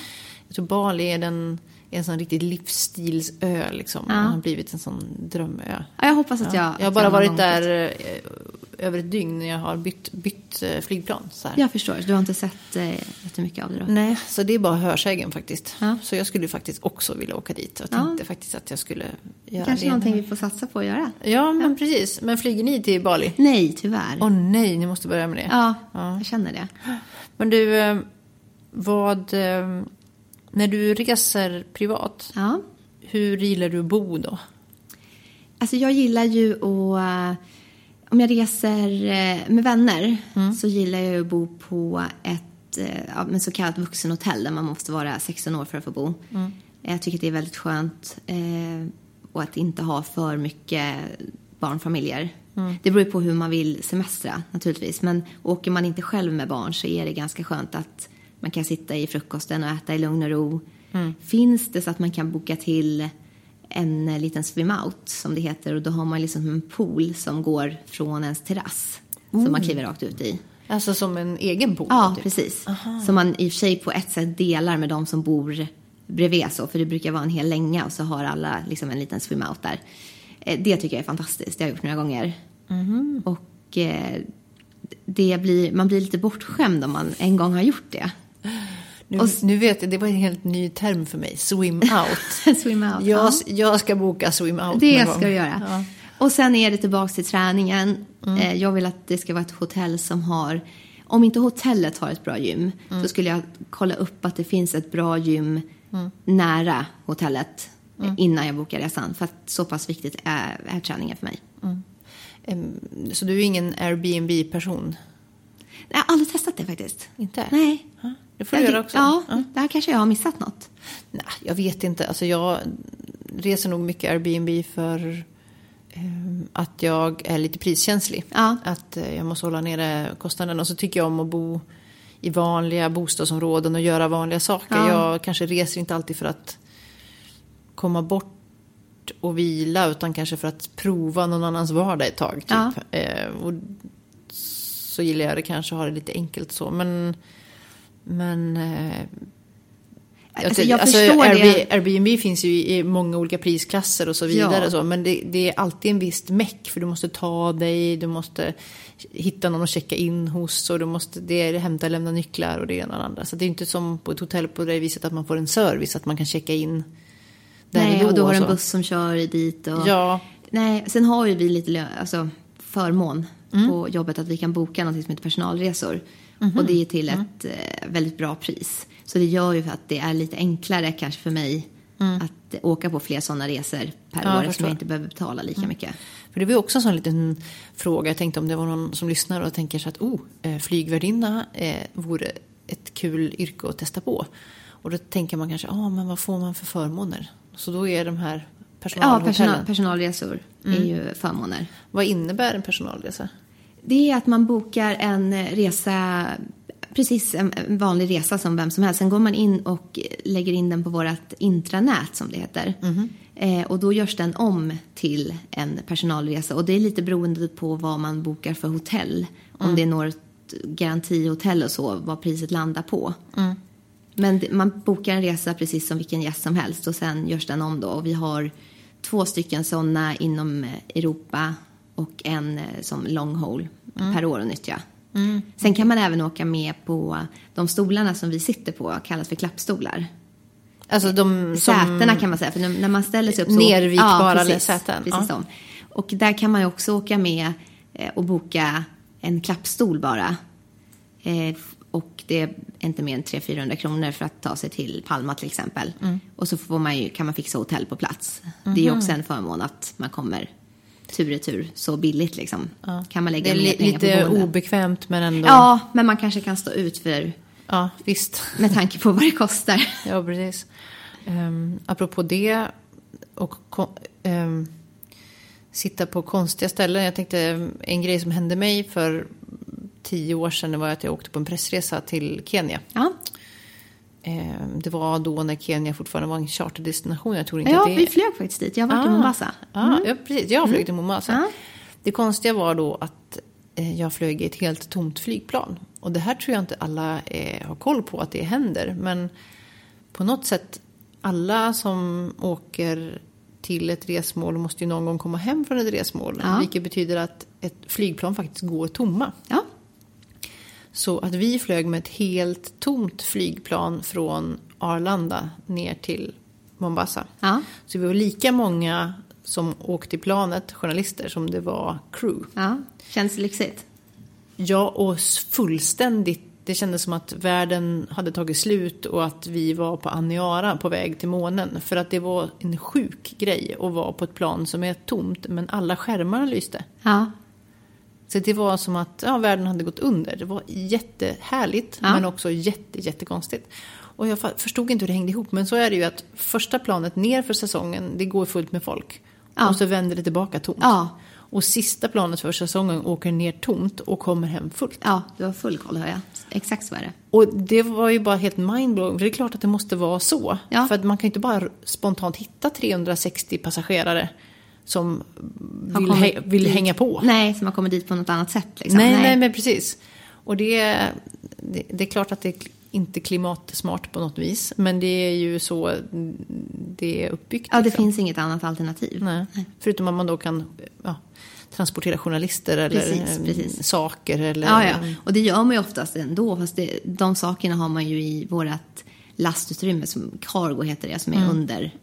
Jag tror Bali är den, en sån riktigt livsstilsö liksom. Ja. Det har blivit en sån drömö. Ja, jag hoppas att jag... jag har bara varit där eh, över ett dygn när jag har bytt, bytt eh, flygplan. Så här. Jag förstår. Du har inte sett eh, jättemycket av det då? Nej, så det är bara hörsägen faktiskt. Ja. Så jag skulle faktiskt också vilja åka dit. Jag Ja. tänkte faktiskt att jag skulle göra Kanske det. någonting vi får satsa på att göra? Ja, men precis. Men flyger ni till Bali? Nej, tyvärr. Åh nej, ni måste börja med det. Ja, Ja. jag känner det. Men du, eh, vad... När du reser privat, Ja. hur gillar du att bo då? Alltså jag gillar ju att... eh, Om jag reser eh, med vänner så gillar jag att bo på ett eh, ja, men så kallat vuxenhotell där man måste vara 16 år för att få bo. Jag tycker att det är väldigt skönt eh, och att inte ha för mycket barnfamiljer. Det beror ju på hur man vill semestra naturligtvis. Men åker man inte själv med barn så är det ganska skönt att man kan sitta i frukosten och äta i lugn och ro. Finns det så att man kan boka till en eh, liten swim-out som det heter och då har man liksom en pool som går från ens terrass som man kliver rakt ut i. Alltså som en egen pool? Ja, typ. precis. Som man i och för sig på ett sätt delar med de som bor bredvid så, för det brukar vara en hel länga och så har alla liksom en liten swim-out där. Eh, Det tycker jag är fantastiskt, det har jag gjort några gånger. Mhm. Och eh, det blir, man blir lite bortskämd om man en gång har gjort det. Nu, Och- nu vet jag, det var en helt ny term för mig. Swim out. swim-out. jag, ja. jag ska boka swim out Det ska du göra. Ja. Och sen är det tillbaka till träningen. Eh, Jag vill att det ska vara ett hotell som har, om inte hotellet har ett bra gym, så skulle jag kolla upp att det finns ett bra gym nära hotellet eh, innan jag bokar resan. För att så pass viktigt är, är träningen för mig. Em, Så du är ingen Airbnb-person? Jag har aldrig testat det faktiskt. Inte? Nej. Det får Jag- göra också. Ja, Ja. där kanske jag har missat något. Nej, jag vet inte. Alltså jag reser nog mycket Airbnb för ehm, att jag är lite priskänslig. Ja. Att eh, jag måste hålla nere kostnaden. Och så tycker jag om att bo i vanliga bostadsområden och göra vanliga saker. Ja. Jag kanske reser inte alltid för att komma bort och vila utan kanske för att prova någon annans vardag ett tag. Typ. Ja. Eh, och så gillar jag det kanske att ha det lite enkelt så. Men, men eh, Alltså, jag förstår Airbnb, det. Airbnb finns ju i många olika prisklasser och så vidare. Ja. Så, men det, det är alltid en viss meck för du måste ta dig, du måste hitta någon att checka in hos och du måste det är hämta och lämna nycklar och det ena och det andra. Så det är inte som på ett hotell på det viset att man får en service, att man kan checka in där Nej, då och du har en buss som kör dit. Och... Ja, Nej, sen har ju vi lite alltså, förmån Mm. på jobbet att vi kan boka något som heter personalresor. Mhm. Och det är till Mm. ett eh, väldigt bra pris. Så det gör ju att det är lite enklare kanske för mig att eh, åka på fler sådana resor per Mm. Ja, år eftersom. Mm. jag inte behöver betala lika mycket. För det var ju också en sån liten fråga. Jag tänkte om det var någon som lyssnar och tänker så att oh, eh, flygvärdinna eh, vore ett kul yrke att testa på. Och då tänker man kanske, ja ah, men vad får man för förmåner? Så då är de här Ja, personalhotellen. personal, personalresor Mm. är ju förmåner. Vad innebär en personalresa? Det är att man bokar en resa, precis en vanlig resa som vem som helst. Sen går man in och lägger in den på vårt intranät som det heter. Eh, och då görs den om till en personalresa. Och det är lite beroende på vad man bokar för hotell. Om det är något garantihotell och så, vad priset landar på. Men det- man bokar en resa precis som vilken gäst som helst och sen görs den om då. Och vi har två stycken sådana inom eh, Europa och en eh, som long haul per år att nyttja. Sen kan man även åka med på de stolarna som vi sitter på, kallas för klappstolar. Alltså de som... Sätena kan man säga, för när man ställer sig upp så... Nervikbara precis, säten, Precis ja. Och där kan man ju också åka med eh, och boka en klappstol bara. Eh, och det är inte mer än 300-400 kronor för att ta sig till Palma till exempel. Mm. Och så får man ju, kan man fixa hotell på plats. Det är ju också en förmån att man kommer tur i tur så billigt liksom. Kan man Det lägga är mer li- lite obekvämt men ändå... Ja, men man kanske kan stå ut för ja visst. med tanke på vad det kostar. Ja, precis. Um, apropå det och ehm, sitta på konstiga ställen. Jag tänkte en grej som hände mig för tio år sedan var att jag åkte på en pressresa till Kenya. Ja, det var då när Kenya fortfarande var en charterdestination. Jag tror inte ja det vi flög faktiskt dit. Jag har varit i Mombasa. Ja, ja, precis. Jag flög till Mombasa. Ja. Det konstiga var då att eh, jag flög i ett helt tomt flygplan. Och det här tror jag inte alla eh, har koll på att det händer. Men på något sätt, alla som åker till ett resmål måste ju någon gång komma hem från ett resmål. Ja. Vilket betyder att ett flygplan faktiskt går tomma. Ja, Så att vi flög med ett helt tomt flygplan från Arlanda ner till Mombasa. ja, Så vi var lika många som åkte i planet, journalister, som det var crew. ja. Känns lyxigt. Ja, och fullständigt. Det kändes som att världen hade tagit slut och att vi var på Aniara på väg till månen. För att det var en sjuk grej att vara på ett plan som är tomt, men alla skärmar lyste. Ja, Så det var som att ja, världen hade gått under. Det var jättehärligt, Ja. men också jätte, jättekonstigt. Och jag förstod inte hur det hängde ihop, men så är det ju att första planet ner för säsongen, det går fullt med folk. Ja. Och så vänder det tillbaka tomt. Ja. Och sista planet för säsongen åker ner tomt och kommer hem fullt. ja, du har full koll hör jag. Exakt så är det. Och det var ju bara helt mindblowing, för det är klart att det måste vara så. Ja. För att man kan ju inte bara spontant hitta 360 passagerare som vill, kommit hä- vill hänga på. Nej, som har kommit dit på något annat sätt. Liksom. Nej, nej, men precis. Och det, det, det är klart att det är inte klimatsmart på något vis. Men det är ju så det är uppbyggt. Ja, det liksom. finns inget annat alternativ. Nej. Förutom att man då kan ja, transportera journalister eller Precis, eh, precis. saker. Eller, Ja, ja. Och det gör man ju oftast ändå. Fast det, de sakerna har man ju i vårt lastutrymme, som cargo heter det, som är under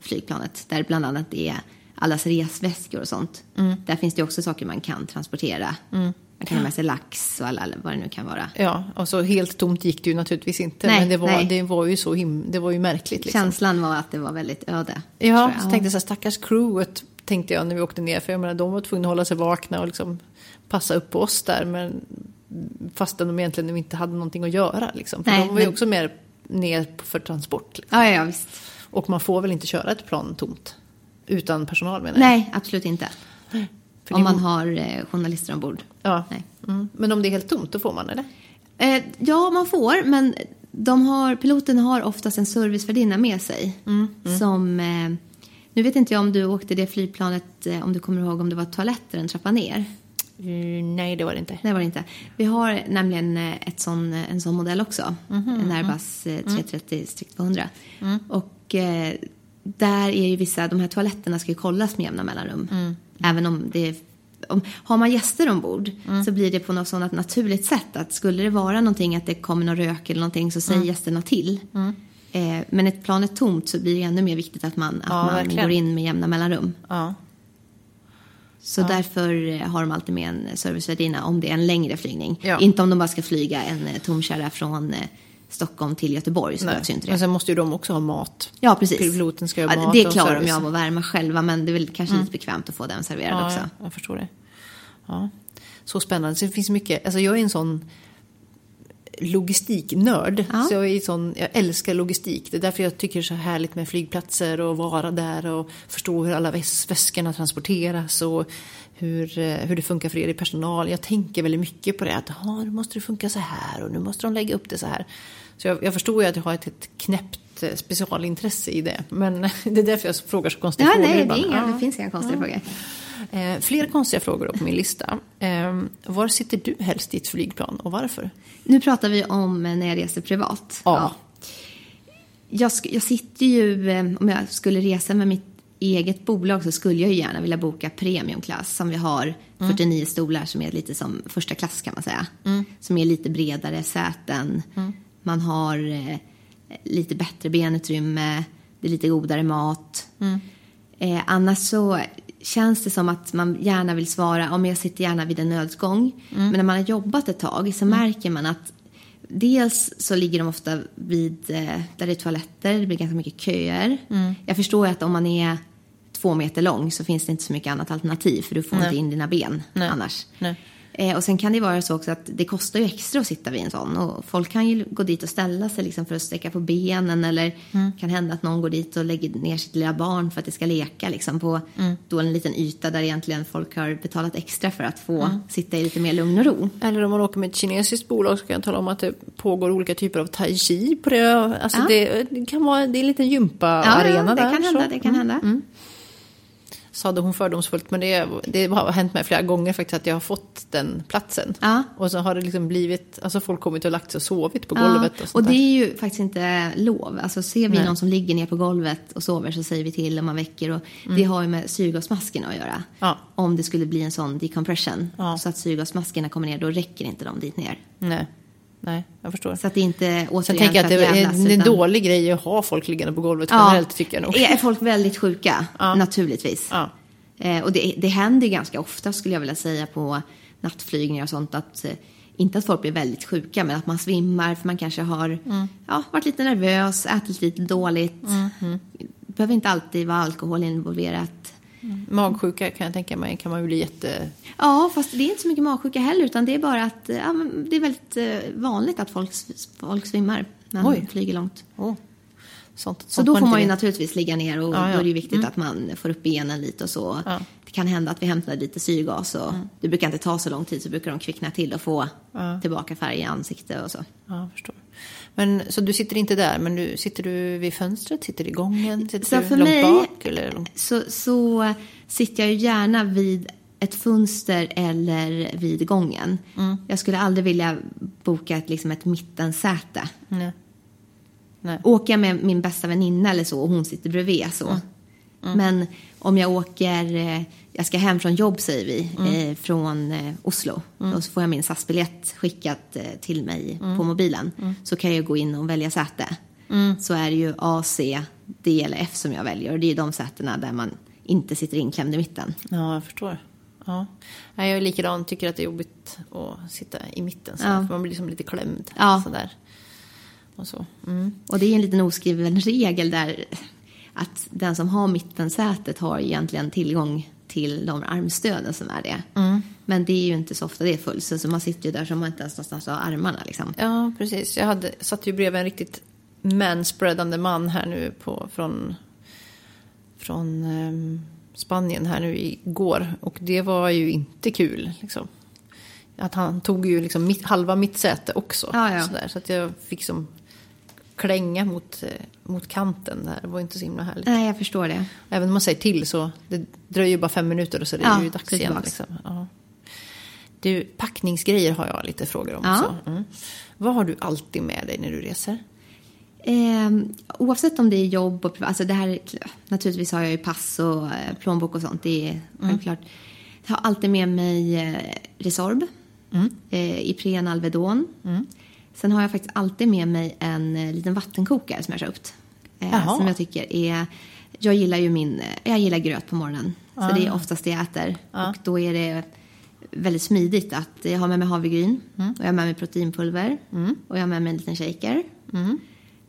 flygplanet. Där bland annat är allas resväskor och sånt. Där finns det också saker man kan transportera. Man kan ha med sig lax och alla, vad det nu kan vara. Ja, och så helt tomt gick det ju naturligtvis inte. Nej, men det var, nej. det var ju så him- det var ju märkligt. Liksom. Känslan var att det var väldigt öde. Ja, så tänkte jag så här, stackars crewet tänkte jag när vi åkte ner. För jag menar, de var tvungna att hålla sig vakna och liksom passa upp på oss där. Men Fastän de egentligen inte hade någonting att göra. Liksom. För Nej, de var ju men- också mer ner för transport. Liksom. Ja, ja, visst. Och man får väl inte köra ett plan tomt? Utan personal menar jag. Nej, absolut inte. För Om man har eh, journalister ombord. Ja. Nej. Mm. Men om det är helt tomt, då får man eller? Eh, ja, man får, men de har, piloten har oftast en servicevärdinna med sig. Som, eh, nu vet inte jag om du åkte det flygplanet, eh, om du kommer ihåg om det var toaletter en trappa ner. Mm, nej, det var det inte. Det var det inte. Vi har nämligen eh, ett sån, en sån modell också. en Airbus eh, 330-200. Och eh, där är ju vissa, de här toaletterna ska ju kollas med jämna mellanrum. Även om det är, om, har man gäster ombord så blir det på något sådant naturligt sätt att skulle det vara någonting att det kommer någon rök eller någonting så säger gästerna till. Eh, men ett plan är tomt så blir det ännu mer viktigt att man, att Ja, man verkligen. går in med jämna mellanrum. Ja. Så därför eh, har de alltid med en servicevärdinna om det är en längre flygning. Ja. Inte om de bara ska flyga en eh, tomkärra från eh, Stockholm till Göteborg så behövs ju inte det. Men sen måste ju de också ha mat. ja, precis. Piloten ska ju ha ja, mat Det klarar de ju av att värma själva men det är väl kanske lite bekvämt att få den serverad Ja, också. ja, jag förstår det. Ja. Så spännande. Så det finns mycket. Alltså jag är en sån logistiknörd. Ja. Så jag, är sån, jag älskar logistik. Det är därför jag tycker det är så härligt med flygplatser och vara där och förstå hur alla väs väskorna transporteras och hur, eh, hur det funkar för er i personal. Jag tänker väldigt mycket på det. Att "Ja, nu måste det funka så här och nu måste de lägga upp det så här. Så jag, jag förstår ju att jag har ett, ett knäppt eh, specialintresse i det. Men det är därför jag frågar så konstiga Ja, frågor nej, det, inga, Ja. det finns inga konstiga frågor. Eh, fler konstiga frågor då på min lista. Eh, var sitter du helst i ett flygplan och varför? Nu pratar vi om eh, när jag reser privat. Ja. Jag, sk- jag sitter ju, eh, om jag skulle resa med mitt eget bolag så skulle jag ju gärna vilja boka premiumklass som vi har 49 stolar som är lite som första klass kan man säga. Som är lite bredare säten. Man har eh, lite bättre benutrymme, det är lite godare mat. Eh, annars så känns det som att man gärna vill svara, om jag sitter gärna vid en nödutgång. Men när man har jobbat ett tag så märker man att Dels så ligger de ofta vid eh, där det är toaletter, det blir ganska mycket köer. Jag förstår ju att om man är två meter lång så finns det inte så mycket annat alternativ för du får Nej. inte in dina ben Nej. annars. Nej. Eh, och sen kan det vara så också att det kostar ju extra att sitta vid en sån. Och folk kan ju gå dit och ställa sig liksom för att sträcka på benen. Eller kan hända att någon går dit och lägger ner sitt lilla barn för att det ska leka liksom på då en liten yta där egentligen folk har betalat extra för att få sitta i lite mer lugn och ro. Eller om man åker med ett kinesiskt bolag så kan jag tala om att det pågår olika typer av tai chi på det. Alltså Ja. det, det kan vara det är en liten Ja, gympaarena ja, det där. kan hända. så. Det kan hända. Sade hon fördomsfullt, men det, det har hänt mig flera gånger faktiskt att jag har fått den platsen. Ja. Och så har det liksom blivit, alltså folk kommit och lagt sig och sovit på golvet och och sånt det är ju faktiskt inte lov. Alltså ser vi Nej. någon som ligger ner på golvet och sover så säger vi till om man väcker. Och Det har ju med syrgasmaskerna att göra. Mm. Ja. Om det skulle bli en sån decompression. Ja. Så att syrgasmaskerna kommer ner, då räcker inte de dit ner. Nej, nej, jag förstår. Så att det inte återigen Sen tänker jag att det är jävlas, en, utan- dålig grej att ha folk liggande på golvet generellt tycker jag nog. Är folk väldigt sjuka, Ja. naturligtvis. Ja. Eh, och det, det händer ganska ofta skulle jag vilja säga på nattflygningar och sånt att eh, inte att folk blir väldigt sjuka men att man svimmar för man kanske har Mm. ja, varit lite nervös, ätit lite dåligt. Mm-hmm. Det behöver inte alltid vara alkohol involverat. Magsjuka kan jag tänka mig kan man ju bli jätte... Ja, fast det är inte så mycket magsjuka heller utan det är bara att ja, det är väldigt eh, vanligt att folk, folk svimmar när man Oj. flyger långt. Oh. Sånt, Så sånt då får man ju vet. naturligtvis ligga ner och Ja, ja. då är det ju viktigt att man får upp benen lite och så. Ja. Det kan hända att vi hämtar lite syrgas och det brukar inte ta så lång tid så brukar de kvickna till och få tillbaka färg i ansikte och så. Ja, förstår. Men, så du sitter inte där, men du, sitter du vid fönstret? Sitter i gången? Sitter Så du för långt mig- bak? Eller långt... Så, så sitter jag ju gärna vid ett fönster eller vid gången. Jag skulle aldrig vilja boka ett, liksom ett mittensäte. Nej. Nej. Åker jag med min bästa väninna eller så och hon sitter bredvid så. Men om jag åker, eh, jag ska hem från jobb säger vi, eh, från eh, Oslo. Och så får jag min SAS-biljett skickat eh, till mig på mobilen. Så kan jag gå in och välja säte. Så är det ju A, C, D eller F som jag väljer. Och det är de sätena där man inte sitter inklämd i mitten. Ja, jag förstår. Ja. Jag är likadan, tycker att det är jobbigt att sitta i mitten. Så Ja. För man blir liksom lite klämd. Ja. Sådär. Och så. Mm. Och det är en liten oskriven regel där att den som har mittensätet har egentligen tillgång till de armstöden som är det. Mm. Men det är ju inte så ofta det är fullt, så, så man sitter ju där så man inte ens någonstans har armarna liksom. Ja, precis. Jag hade, satt ju bredvid en riktigt manspreadande man här nu på, från, från ehm, Spanien här nu igår. Och det var ju inte kul. Liksom. Att han tog ju liksom mitt, halva mitt säte också. Ja, ja. Sådär, så att jag fick som klänga mot, eh, mot kanten där. Det var inte så himla härligt. Nej, jag förstår det. Även om man säger till så det dröjer bara fem minuter och så är det Ja, ju dags är igen. Liksom. Ja. Du, packningsgrejer har jag lite frågor om Ja. också. Mm. Vad har du alltid med dig när du reser? Eh, oavsett om det är jobb och alltså det här, naturligtvis har jag ju pass och eh, plånbok och sånt, det är självklart. Jag har alltid med mig eh, Resorb, eh, Ipren Alvedon. Sen har jag faktiskt alltid med mig en eh, liten vattenkokare som jag har köpt. Eh, Jaha. som jag tycker är, jag gillar ju min, jag gillar gröt på morgonen. Så det är oftast det jag äter. Och då är det väldigt smidigt att jag har med mig havregryn och jag har med mig proteinpulver och jag har med mig en liten shaker.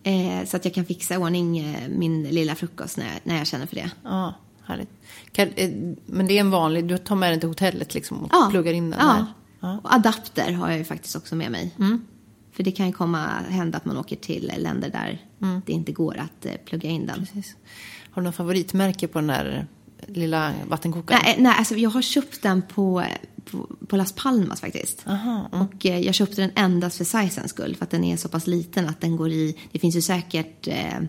Eh, så att jag kan fixa ordning min lilla frukost när jag, när jag känner för det. Ja, härligt. Kan, eh, men det är en vanlig, du tar med den till hotellet liksom och Ja. pluggar in den ja. här? Ja. Och adapter har jag ju faktiskt också med mig. För det kan ju komma hända att man åker till länder där det inte går att eh, plugga in den. Precis. Har du något favoritmärke på den där lilla vattenkokaren? Nej, nej alltså jag har köpt den på, på, på Las Palmas faktiskt. Aha, Och eh, jag köpte den endast för sizens skull. För att den är så pass liten att den går i... Det finns ju säkert eh,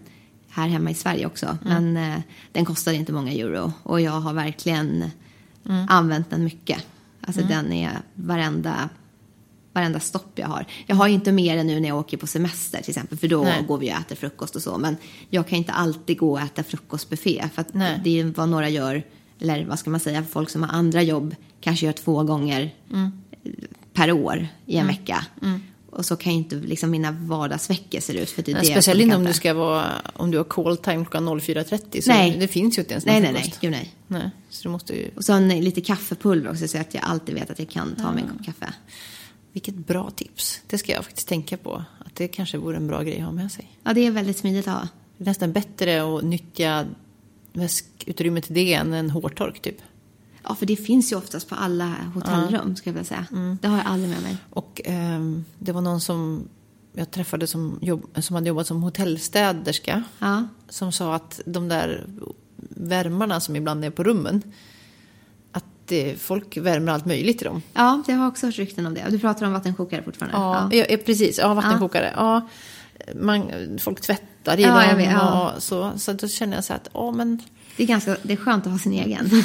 här hemma i Sverige också. Men eh, den kostar inte många euro. Och jag har verkligen använt den mycket. Alltså den är varenda, varenda stopp jag har. Jag har ju inte med den nu när jag åker på semester till exempel. För då Nej. går vi och äter frukost och så. Men jag kan inte alltid gå och äta frukostbuffé. För Nej. det är vad några gör. Eller vad ska man säga, folk som har andra jobb kanske gör två gånger per år i en vecka. Och så kan ju inte liksom mina vardagsveckor se ut. För det är Nej, det Speciellt inte om du ska vara, om du har call time klockan 04.30. Så Nej. Det finns ju inte ens Nej, någon nej, nej. frukost. Gud, nej. nej. Så du måste ju, Och så en, lite kaffepulver också så att jag alltid vet att jag kan ta mig en kopp kaffe. Vilket bra tips. Det ska jag faktiskt tänka på. Att det kanske vore en bra grej att ha med sig. Ja, det är väldigt smidigt att ha. Det är nästan bättre att nyttja väskutrymmet till det än en hårtork typ. Ja, för det finns ju oftast på alla hotellrum, ska jag vilja säga. Mm. Det har jag aldrig med mig. Och ehm, det var någon som jag träffade som, jobb, som hade jobbat som hotellstäderska. Ja. Som sa att de där värmarna som ibland är på rummen. Att eh, folk värmer allt möjligt i dem. Ja, det har jag också hört rykten om det. Du pratar om vattenkokare fortfarande? Ja, ja. ja precis. Ja, vattenkokare. Ja. man, folk tvättar i Ja, dem. jag vet, ja. och så, så då känner jag så att, ja men Det, är ganska, det är skönt att ha sin egen.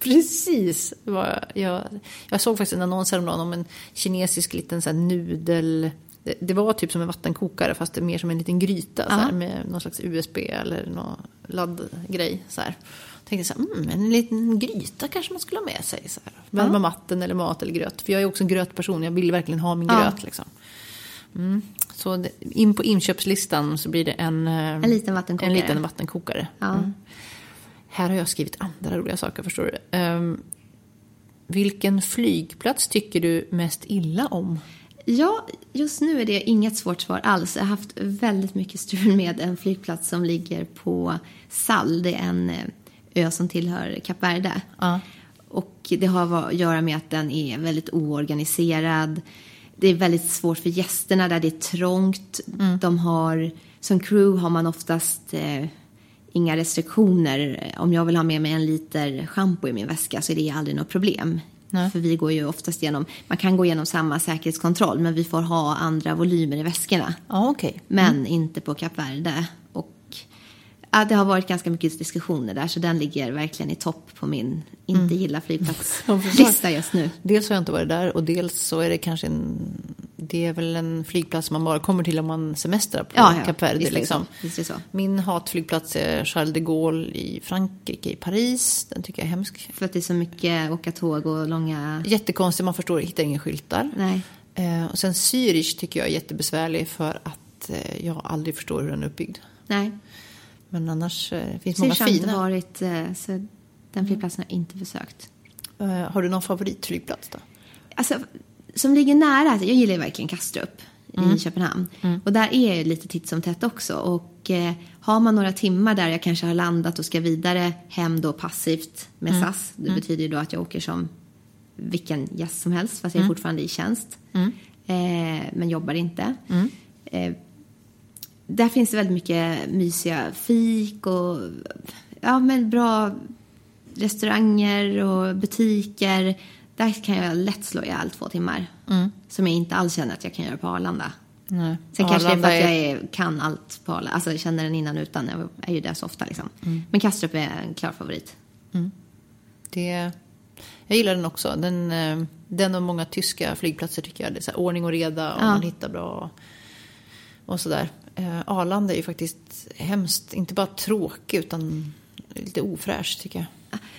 Precis. Det var, jag, jag såg faktiskt en annons häromdagen om en kinesisk liten så nudel... Det, det var typ som en vattenkokare fast det mer som en liten gryta så med någon slags USB eller någon laddgrej. Så här. Tänkte så här, mm, en liten gryta kanske man skulle ha med sig. Så här. Värma Ja. matten eller mat eller gröt. För jag är också en grötperson, jag vill verkligen ha min Ja. gröt. Liksom. Mm. Så in på inköpslistan så blir det en, eh, En liten vattenkokare. En liten vattenkokare. Ja. Mm. Här har jag skrivit andra roliga saker, förstår du. Ehm, vilken flygplats tycker du mest illa om? Ja, just nu är det inget svårt svar alls. Jag har haft väldigt mycket strul med en flygplats som ligger på Sall. Det är en eh, ö som tillhör Kap Verde. Ja. Och det har att göra med att den är väldigt oorganiserad. Det är väldigt svårt för gästerna där det är trångt. De har, som crew har man oftast eh, inga restriktioner. Om jag vill ha med mig en liter schampo i min väska så är det aldrig något problem. Nej. För vi går ju oftast igenom, man kan gå igenom samma säkerhetskontroll men vi får ha andra volymer i väskorna. Ja, okej. Men inte på Kap Verde. Ja, det har varit ganska mycket diskussioner där så den ligger verkligen i topp på min inte gilla flygplats-lista just nu. Dels har jag inte varit där och dels så är det kanske en... Det är väl en flygplats man bara kommer till om man semestrar på Ja, ja, Kap Verde. det Liksom. så. Min hatflygplats är Charles de Gaulle i Frankrike, i Paris. Den tycker jag är hemsk. För att det är så mycket åka tåg och långa... Jättekonstig, man förstår, hittar inga skyltar. Nej. Eh, och sen Zürich tycker jag är jättebesvärlig för att eh, jag aldrig förstår hur den är uppbyggd. Nej. Men annars eh, finns många Zürich har inte fina. varit... eh, Så den flygplatsen har jag inte besökt. Eh, har du någon favoritflygplats då? Alltså, som ligger nära, alltså, jag gillar verkligen Kastrup. i Köpenhamn. Och där är jag lite titt som tätt också. Och eh, har man några timmar där jag kanske har landat och ska vidare hem då passivt med SAS. Det betyder ju då att jag åker som vilken gäst som helst fast jag är fortfarande i tjänst. Eh, men jobbar inte. Eh, där finns det väldigt mycket mysiga fik och ja, men bra restauranger och butiker. Där kan jag lätt slå ihjäl två timmar. Som jag inte alls känner att jag kan göra på Arlanda. Nej. Sen kanske det är för Arlanda att jag är, kan allt på Arlanda. Alltså jag känner den innan och utan. Jag är ju där så ofta liksom. Men Kastrup är en klar favorit. Det, jag gillar den också. Den, eh, den och många tyska flygplatser tycker jag. Det är så ordning och reda och Ja. man hittar bra. Och sådär. Eh, Arlanda är ju faktiskt hemskt, inte bara tråkig utan lite ofräsch tycker jag.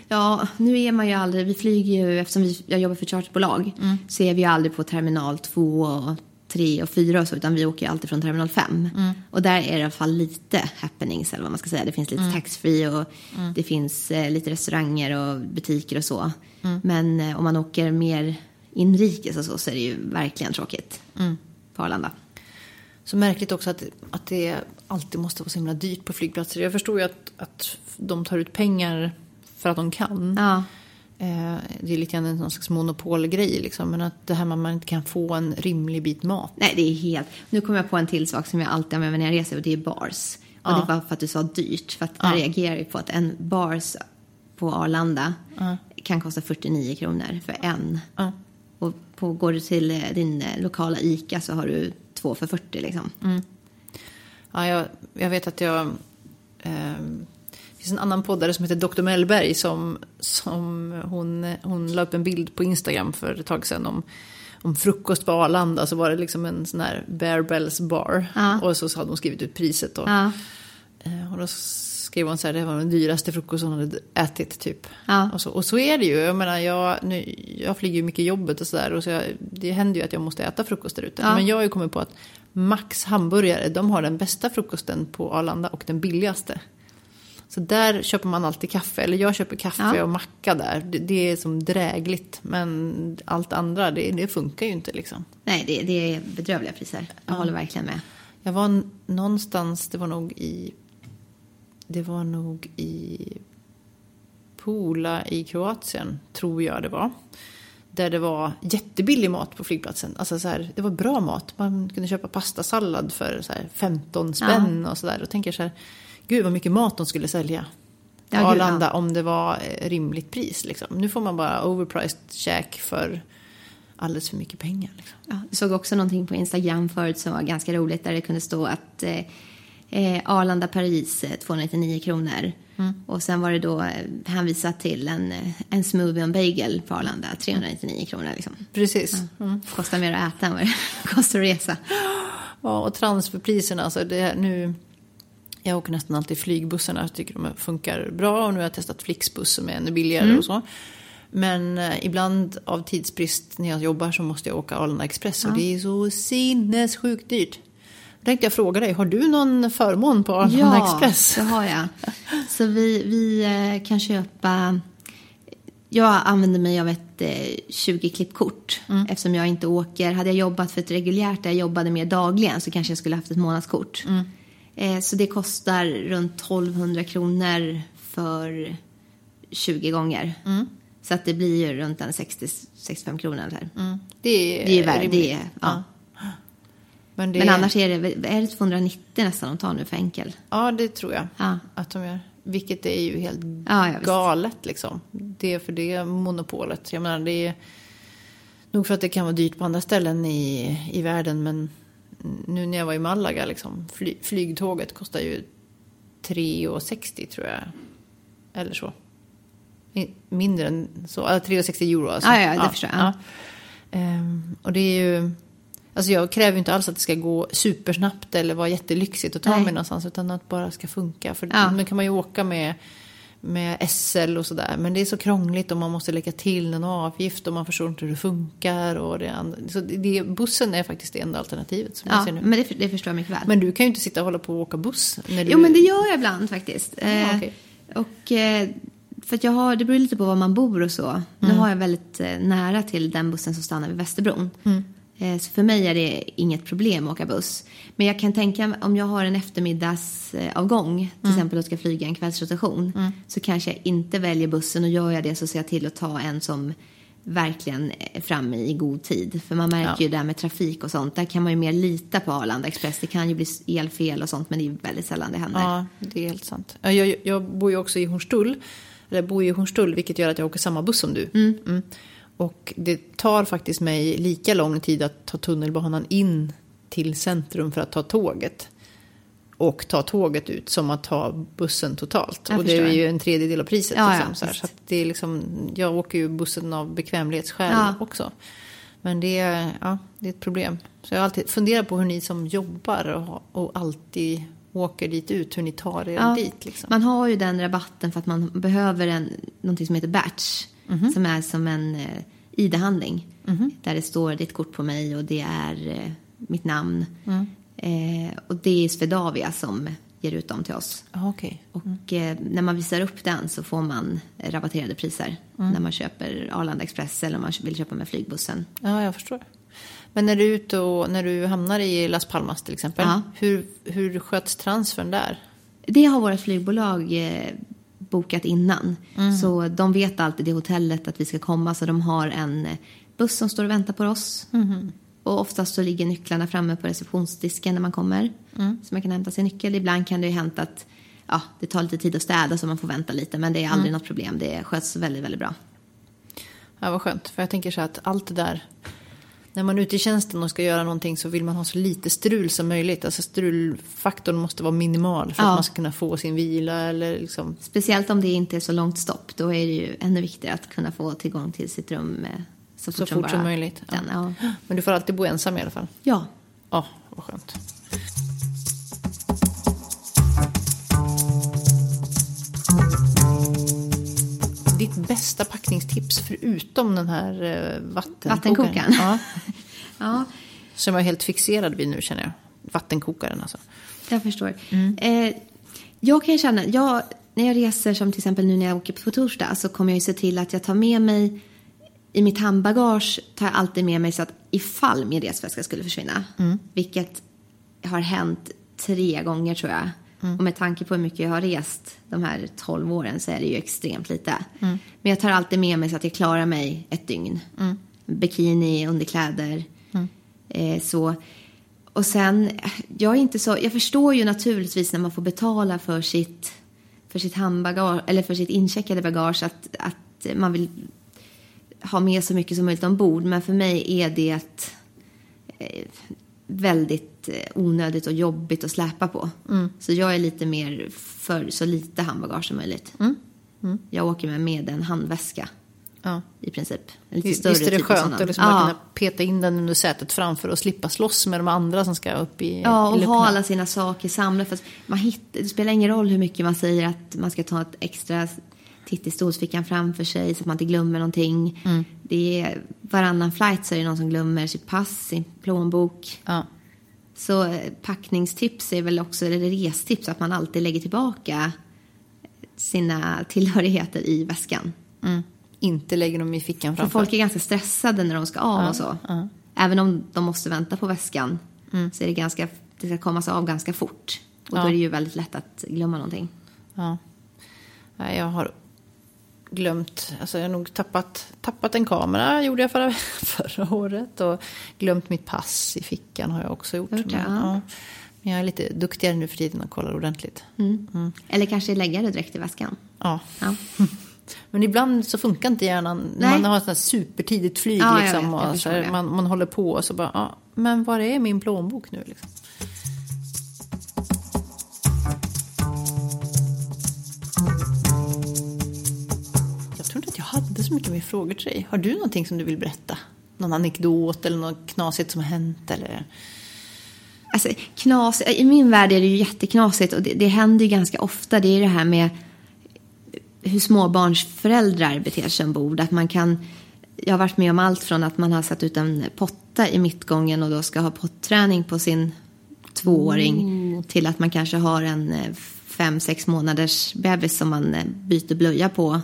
Ja, nu är man ju aldrig, vi flyger ju, eftersom vi, jag jobbar för charterbolag, så är vi ju aldrig på terminal 2 och 3 och 4 och så, utan vi åker ju alltid från terminal 5. Och där är det i alla fall lite happenings, eller vad man ska säga. Det finns lite taxfree och det finns eh, lite restauranger och butiker och så. Men eh, om man åker mer inrikes och så, så är det ju verkligen tråkigt på Arlanda. Så märkligt också att, att det alltid måste vara så himla dyrt på flygplatser. Jag förstår ju att, att de tar ut pengar för att de kan. Ja, Eh, det är lite grann en någon slags monopolgrej liksom. Men att det här med att man inte kan få en rimlig bit mat. nej det är helt... Nu kommer jag på en till sak som jag alltid har med mig när jag reser och det är bars. Och Ja. det var för att du sa dyrt. För att där reagerar jag på att en bars på Arlanda kan kosta 49 kronor för en. Ja. Och på, går du till eh, din eh, lokala ICA så har du två för 40 liksom. Ja, jag, jag vet att jag... ehm, det finns en annan poddare som heter Dr. Mellberg som, som hon, hon la upp en bild på Instagram för ett tag sedan om, om frukost på Arlanda. Så var det liksom en sån här Bear Bells bar. Ja. Och så hade hon skrivit ut priset. Och, Ja. eh, och då skrev hon så här, det var den dyraste frukosten hon hade ätit typ. Ja. Och, så, och så är det ju. Jag menar, jag, nu, jag flyger ju mycket jobbet och sådär. Och så jag, det händer ju att jag måste äta frukost där ute. Ja. Men jag har ju kommit på att Max hamburgare, de har den bästa frukosten på Arlanda och den billigaste. Så där köper man alltid kaffe, eller jag köper kaffe Ja. och macka där. Det, det är som drägligt, men allt andra, det, det funkar ju inte liksom. Nej, det, det är bedrövliga priser. Jag håller verkligen med. Jag var någonstans, det var nog i... Det var nog i Pula i Kroatien, tror jag det var. Där det var jättebillig mat på flygplatsen. Alltså så här, det var bra mat. Man kunde köpa pastasallad för så här 15 spänn och sådär. Då tänker så här, gud vad mycket mat de skulle sälja. Ja, gud, Arlanda ja. om det var eh, rimligt pris. Liksom. Nu får man bara overpriced käk för alldeles för mycket pengar. Liksom. Ja, jag såg också någonting på Instagram förut som var ganska roligt där det kunde stå att eh, eh, Arlanda Paris eh, 299 kronor. Och sen var det då eh, hänvisat till en, eh, en smoothie och en bagel på Arlanda 399 kronor. Liksom. Precis. Mm. Kostar mer att äta än vad det kostar att resa. Ja, och transferpriserna, alltså det nu... Jag åker nästan alltid flygbussarna, jag tycker de funkar bra och nu har jag testat Flixbus som är ännu billigare och så. Men eh, ibland av tidsbrist när jag jobbar så måste jag åka Arlanda Express och det är så sinnessjukt dyrt. Då tänkte jag fråga dig, har du någon förmån på Arlanda Express? det har jag. Så vi, vi eh, kan köpa... Jag använder mig av ett eh, 20-klippkort eftersom jag inte åker. Hade jag jobbat för ett reguljärt där jag jobbade mer dagligen så kanske jag skulle haft ett månadskort. Eh, så det kostar runt 1200 kronor för 20 gånger. Så att det blir ju runt en 60-65 kronor. Mm. Det är, Det är värre. Det är, ja. Men, det, Men annars är det, är det 290 nästan de tar nu för enkel. Ja, det tror jag Ja. att de gör. Vilket är ju helt Ja, ja, galet liksom. Det är för det monopolet. Jag menar, det är nog för att det kan vara dyrt på andra ställen i, i världen. Men nu när jag var i Malaga, liksom, fly, flygtåget kostar ju 3,60 tror jag. Eller så. Mindre än så. Äh, 3,60 euro alltså. Ja, ja, det förstår jag. Ja. Ehm, och det är ju... Alltså jag kräver ju inte alls att det ska gå supersnabbt eller vara jättelyxigt att ta Nej. mig någonstans. Utan att det bara ska funka. För Ja. nu kan man ju åka med, med SL och sådär. Men det är så krångligt och man måste lägga till en avgift och man förstår inte hur det funkar. Och det, andra. Så det, bussen är faktiskt det enda alternativet som jag Ja, ser nu. men det, det förstår jag mycket väl. Men du kan ju inte sitta och hålla på och åka buss. När du... Jo, men det gör jag ibland faktiskt. Eh, okej. Och eh, för att jag har, det beror lite på var man bor och så. Nu har jag väldigt eh, nära till den bussen som stannar vid Västerbron. Eh, Så för mig är det inget problem att åka buss. Men jag kan tänka om jag har en eftermiddagsavgång, till exempel och ska flyga en kvällsrotation, så kanske jag inte väljer bussen och gör jag det så ser jag till att ta en som verkligen är framme i god tid. För man märker Ja. ju det där med trafik och sånt, där kan man ju mer lita på Arlanda Express. Det kan ju bli elfel och sånt, men det är väldigt sällan det händer. Ja, det är helt sant. Ja, Jag, jag bor ju också i Hornstull, eller bor ju i Hornstull, vilket gör att jag åker samma buss som du. Mm. Och det tar faktiskt mig lika lång tid att ta tunnelbanan in till centrum för att ta tåget. Och ta tåget ut som att ta bussen totalt. Jag och det är ju en tredjedel av priset. Ja, liksom, ja, så så det är liksom, jag åker ju bussen av bekvämlighetsskäl Ja. också. Men det är, ja, det är ett problem. Så jag har alltid funderat på hur ni som jobbar och, och alltid åker dit ut, hur ni tar er Ja, dit. Liksom. Man har ju den rabatten för att man behöver en, någonting som heter batch. Mhm. Som är som en eh, ID-handling. Där det står ditt kort på mig och det är eh, mitt namn. Mm. Eh, och det är Swedavia som ger ut dem till oss. Ja, okej. Och eh, när man visar upp den så får man rabatterade priser. Mm. När man köper Arlanda Express eller om man vill köpa med flygbussen. Ja, jag förstår. Men när du är ute och när du hamnar i Las Palmas till exempel. Ja. Hur, hur sköts transfern där? Det har våra flygbolag eh, bokat innan. Mm. Så de vet alltid det hotellet att vi ska komma. Så de har en eh, buss som står och väntar på oss. Mm-hmm. Och oftast så ligger nycklarna framme på receptionsdisken när man kommer. Mm. Så man kan hämta sin nyckel. Ibland kan det ju hänt att ja, det tar lite tid att städa så man får vänta lite. Men det är Mm. aldrig något problem. Det sköts väldigt, väldigt bra. Ja, vad skönt. För jag tänker så att allt det där. När man är ute i tjänsten och ska göra någonting så vill man ha så lite strul som möjligt. Alltså strulfaktorn måste vara minimal för Ja. att man ska kunna få sin vila eller liksom. Speciellt om det inte är så långt stopp. Då är det ju ännu viktigare att kunna få tillgång till sitt rum eh, så fort, Så fort som möjligt. Ja. Den, ja. Men du får alltid bo ensam i alla fall. ja. Ja, vad skönt. Ditt bästa packningstips förutom den här eh, vattenkokaren? Vattenkokaren. Ja, ja. som jag är helt fixerad vid nu känner jag. Vattenkokaren alltså. Jag förstår. Mm. Eh, jag kan känna, jag, när jag reser som till exempel nu när jag åker på torsdag så kommer jag ju se till att jag tar med mig i mitt handbagage tar jag alltid med mig så att ifall min resväska skulle försvinna, Mm. vilket har hänt tre gånger tror jag. Mm. Och med tanke på hur mycket jag har rest de här 12 åren så är det ju extremt lite. Mm. Men jag tar alltid med mig så att jag klarar mig ett dygn. Bikini, underkläder. Eh, så. Och sen, jag är inte så, jag förstår ju naturligtvis när man får betala för sitt, för sitt handbagage, eller för sitt incheckade bagage att, att man vill ha med så mycket som möjligt ombord. Men för mig är det eh, väldigt eh, onödigt och jobbigt att släpa på. Så jag är lite mer för så lite handbagage som möjligt. Jag åker med, med en handväska Ja. i princip. En lite Visst är det typ skönt att liksom bara kunna peta in den under sätet framför och slippa slåss med de andra som ska upp i Ja, och ha alla sina saker samlade. För man hittar, det spelar ingen roll hur mycket man säger att man ska ta ett extra titt i stolsfickan framför sig så att man inte glömmer någonting. Mm. Det är, varannan flight så är det någon som glömmer sitt pass, sin plånbok. Ja. Så eh, packningstips är väl också, eller restips, att man alltid lägger tillbaka sina tillhörigheter i väskan. Mm. Inte lägger dem i fickan För framför. folk är ganska stressade när de ska av och så. Även om de måste vänta på väskan så är det ganska, det ska komma sig av ganska fort. Och Ja. då är det ju väldigt lätt att glömma någonting. Ja. Jag har glömt, alltså jag har nog tappat, tappat en kamera, gjorde jag förra, förra året. Och glömt mitt pass i fickan har jag också gjort. Det, men, ja. ja. men jag är lite duktigare nu för tiden och kollar ordentligt. Mm. Eller kanske lägga det direkt i väskan. Ja. Ja. Men ibland så funkar inte hjärnan. Nej. man har ett supertidigt flyg liksom. vet, och så här, man, man håller på och så bara, men var är min plånbok nu liksom? Så mycket mer frågor till dig. Har du någonting som du vill berätta? Någon anekdot eller något knasigt som har hänt eller? Alltså, knas, I min värld är det ju jätteknasigt och det, det händer ju ganska ofta. Det är det här med hur småbarnsföräldrar beter sig ombord. Att man kan, jag har varit med om allt från att man har satt ut en potta i mittgången och då ska ha potträning på sin tvååring till att man kanske har en eh, fem, sex månaders bebis som man eh, byter blöja på.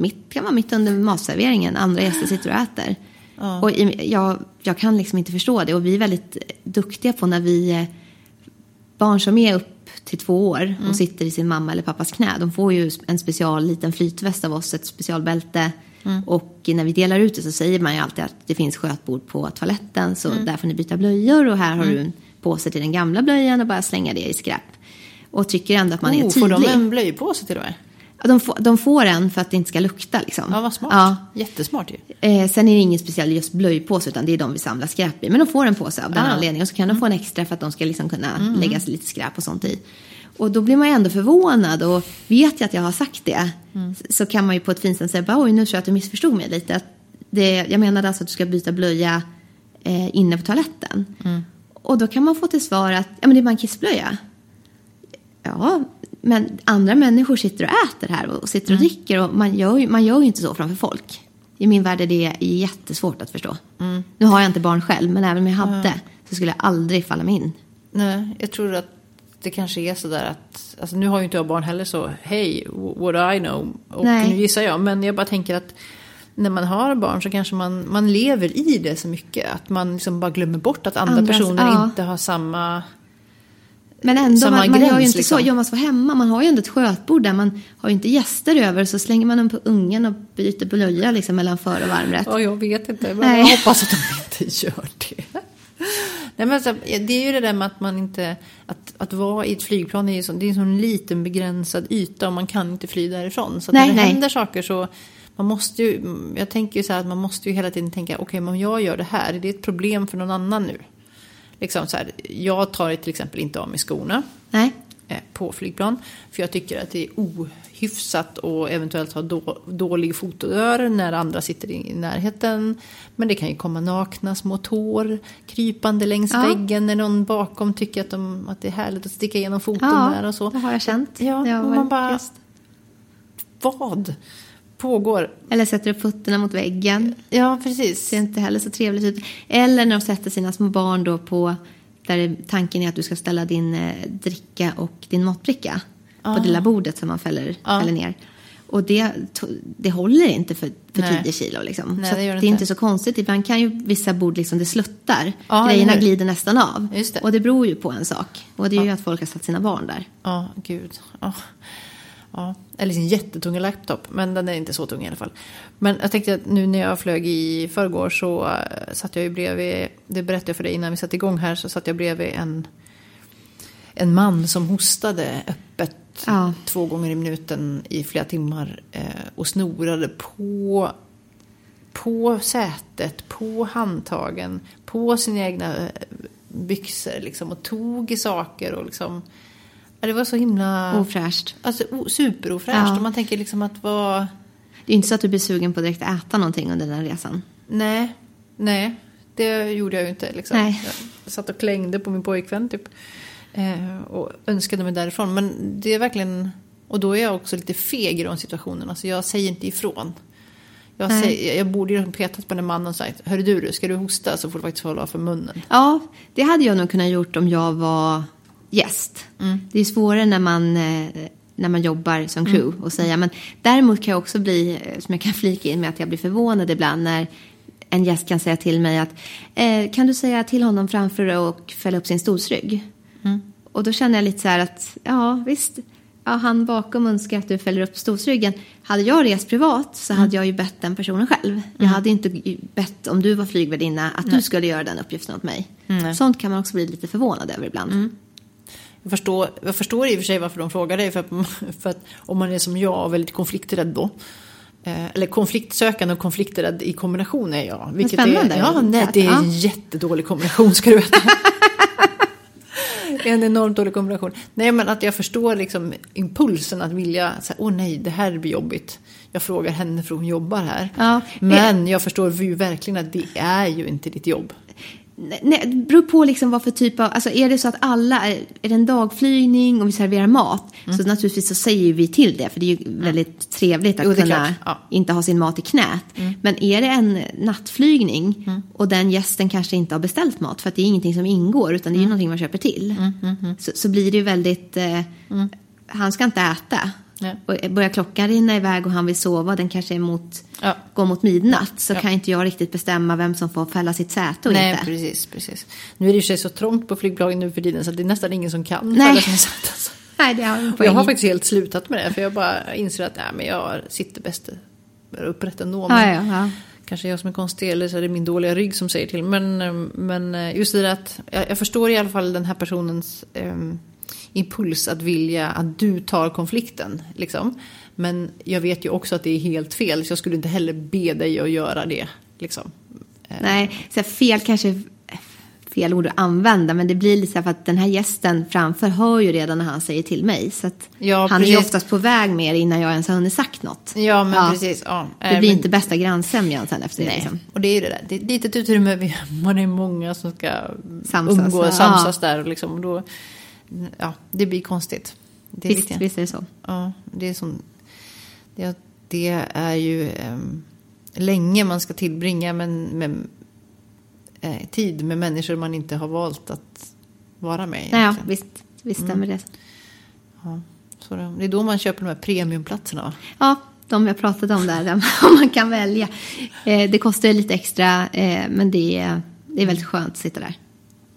Mitt, kan vara mitt under matserveringen, andra gäster sitter och äter. Ja. Och jag, jag kan liksom inte förstå det. Och vi är väldigt duktiga på när vi... eh, Barn som är upp till två år Mm. och sitter i sin mamma eller pappas knä. De får ju en special liten flytväst av oss, ett specialbälte. Mm. Och när vi delar ut det så säger man ju alltid att det finns skötbord på toaletten. Så Mm. där får ni byta blöjor och här har du en påse till den gamla blöjan och bara slänga det i skräp. Och tycker ändå att man är Oh, får tydlig. de en blöjpåse till och med? De, får, de får en för att det inte ska lukta liksom. Ja, vad smart. Ja. Jättesmart ju. Eh, sen är det ingen speciell just blöjpåse utan det är de vi samlar skräp i. Men de får en påse av den Ah. Mm. anledningen. Och så kan de få en extra för att de ska liksom kunna lägga lite skräp och sånt i. Och då blir man ju ändå förvånad och vet jag att jag har sagt det Mm. så kan man ju på ett fint sätt säga oj nu tror jag att du missförstod mig lite. Att det, jag menade alltså att du ska byta blöja eh, inne på toaletten. Mm. Och då kan man få till svar att ja, men det är bara en kissblöja. Ja, men andra människor sitter och äter här och sitter och dricker och man gör, ju, man gör ju inte så framför folk. I min värld är det jättesvårt att förstå. Nu har jag inte barn själv, men även om jag hade så skulle jag aldrig falla mig in. Nej, jag tror att det kanske är sådär att, alltså nu har ju inte jag barn heller så, hej, what do I know? Och Nej. nu gissar jag, men jag bara tänker att när man har barn så kanske man, man lever i det så mycket att man liksom bara glömmer bort att andra Andras- personer ja. inte har samma... Men ändå, man, man gör ju gräns, inte liksom. så. Gör man så hemma, man har ju ändå ett skötbord där man har ju inte gäster över så slänger man dem på ungen och byter blöja liksom mellan för och varmrätt. Ja, jag vet inte, men Nej. jag hoppas att de inte gör det. Nej, men alltså, det är ju det där med att man inte... Att, att vara i ett flygplan är ju så, det är en sån liten begränsad yta och man kan inte fly därifrån. Så Nej, när det nej. händer saker så... Man måste ju, jag tänker ju så här att man måste ju hela tiden tänka, okej, men om jag gör det här, är det ett problem för någon annan nu? Liksom så här, jag tar till exempel inte av mig skorna Nej, eh, på flygplan. För jag tycker att det är ohyfsat och eventuellt ha då, dålig fotodör när andra sitter i närheten. Men det kan ju komma nakna små tår krypande längs Ja. väggen när någon bakom tycker att, de, att det är härligt att sticka igenom foten ja, där och så. det har jag känt. Ja, och man bara- just. Vad pågår? Eller sätter upp fötterna mot väggen. Ja, precis. ser inte heller så trevligt ut. Eller när de sätter sina små barn då på där tanken är att du ska ställa din eh, dricka och din matbricka på det lilla bordet som man fäller, Ja. fäller ner. Och det, det håller inte för, för Nej. 10 kilo. Liksom. Nej, så det det det är inte. inte så konstigt. Ibland kan ju vissa bord liksom, det sluttar. Ja, Grejerna hur? glider nästan av. Just det. Och det beror ju på en sak. Och det är ju att folk har satt sina barn där. Ja, gud. Ja. Ja. Eller sin jättetunga laptop, men den är inte så tung i alla fall. Men jag tänkte att nu när jag flög i förrgår så uh, satt jag ju bredvid, det berättade jag för dig innan vi satte igång här, så satt jag bredvid en, en man som hostade öppet Ja. två gånger i minuten i flera timmar eh, och snorade på, på sätet, på handtagen, på sina egna eh, byxor liksom, och tog i saker och liksom det var så himla... Ofräscht. Alltså superofräscht. Ja. Och man tänker liksom att vad... Det är inte så att du blir sugen på att direkt äta någonting under den resan. Nej, nej. Det gjorde jag ju inte. Liksom. Nej. Jag satt och klängde på min pojkvän typ. Eh, och önskade mig därifrån. Men det är verkligen... Och då är jag också lite feg i de situationerna. Så jag säger inte ifrån. Jag, säger, jag borde ju ha petat på den mannen och sagt Hörru du, ska du hosta så får du faktiskt hålla för munnen. Ja, det hade jag nog kunnat gjort om jag var gäst. Det är svårare när man, eh, när man jobbar som crew och säga. Men däremot kan jag också bli, eh, som jag kan flika in med, att jag blir förvånad ibland när en gäst kan säga till mig att eh, kan du säga till honom framför och fälla upp sin stolsrygg? Och då känner jag lite så här att, ja visst, ja, han bakom önskar att du fäller upp stolsryggen. Hade jag rest privat så hade jag ju bett den personen själv. Jag hade inte bett, om du var flygvärdinna, att du skulle göra den uppgiften åt mig. Nej. Sånt kan man också bli lite förvånad över ibland. Jag förstår, jag förstår i och för sig varför de frågar dig. För att, för att om man är som jag och väldigt konflikträdd då. Eh, eller konfliktsökande och konflikträdd i kombination är jag. Vilket spännande. Är, ja, nej, det är Ja. en jättedålig kombination ska du veta. En enormt dålig kombination. Nej, men att jag förstår liksom impulsen att vilja, så här, åh nej, det här blir jobbigt. Jag frågar henne för hon jobbar här. Ja. Men jag förstår ju verkligen att det är ju inte ditt jobb. Nej, det beror på liksom vad för typ av, alltså är det så att alla, är, är det en dagflygning och vi serverar mat så naturligtvis så säger vi till det för det är ju väldigt trevligt att Jo, kunna. Ja. inte ha sin mat i knät. Men är det en nattflygning och den gästen kanske inte har beställt mat för att det är ingenting som ingår utan det är ju någonting man köper till. Så, så blir det ju väldigt, eh, han ska inte äta. Nej. Och börjar klockan rinna iväg och han vill sova, den kanske är mot, Ja. går mot midnatt, så Ja. kan inte jag riktigt bestämma vem som får fälla sitt säte och Nej, inte. precis, precis. Nu är det ju så trångt på flygplanen nu för tiden så det är nästan ingen som kan Nej. fälla sin säte, alltså. Nej, det har. Jag har faktiskt helt slutat med det för jag bara inser att nej, men jag sitter bäst upprätt ändå. Ja, Men ja, ja. Kanske jag som är konstig eller så är det min dåliga rygg som säger till. Men, eh, men eh, just det där att jag, jag förstår i alla fall den här personens ehm, impuls att vilja att du tar konflikten. Liksom. Men jag vet ju också att det är helt fel så jag skulle inte heller be dig att göra det. Liksom. Nej, så fel kanske fel ord att använda, men det blir lite så för att den här gästen framför hör ju redan när han säger till mig. Så att Ja, han är ju oftast på väg med det innan jag ens har hunnit sagt något. Ja, men precis. Ja, Det eh, blir men- inte bästa grannsämjan sen efter det. Nej, Liksom. och det är ju det där. Det är ett litet utrymme, man är många som ska Samsas, umgås, ja. samsas där. Och liksom, då, ja, det blir konstigt. Det är Visst, visst är det så. Ja, det är som... Det, det är ju em, länge man ska tillbringa med, med eh, tid med människor man inte har valt att vara med. Nej, ja, egentligen. visst, visst Mm. stämmer det. Ja, så det, det är då man köper de här premiumplatserna va? Ja, de jag pratade om där, där om man kan välja. Eh, det kostar lite extra, eh, men det är, det är väldigt skönt att sitta där.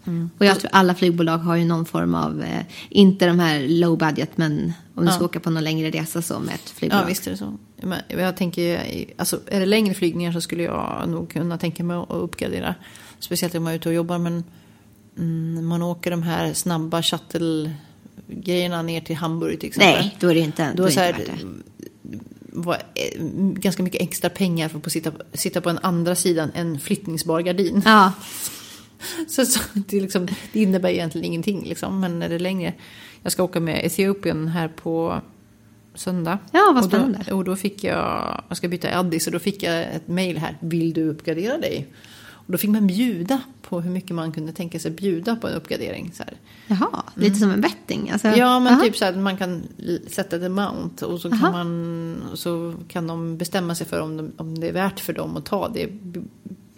Mm. Och jag tror alla flygbolag har ju någon form av, eh, inte de här low budget, men om du Ja. ska åka på någon längre resa så med ett flygbolag. Ja, visst är det så. Men jag tänker, alltså, är det längre flygningar så skulle jag nog kunna tänka mig att uppgradera. Speciellt om man är ute och jobbar. Men mm, man åker de här snabba shuttle-grejerna ner till Hamburg till exempel. Nej, då är det inte, Då är det inte värt det. var, eh, ganska mycket extra pengar för att sitta, sitta på en andra sidan en flyttningsbar gardin. Ja, Så, så det, är liksom, det innebär egentligen ingenting, liksom, men är det längre. Jag ska åka med Etiopien här på söndag. Ja, vad och då, spännande. och då fick jag, jag ska byta Addis och då fick jag ett mejl här. Vill du uppgradera dig? Och då fick man bjuda på hur mycket man kunde tänka sig bjuda på en uppgradering. Så här. jaha, lite som en betting. Alltså, Mm. Ja, men jaha. typ så här, man kan sätta ett amount och så kan, Aha. man, så kan de bestämma sig för om, de, om det är värt för dem att ta det,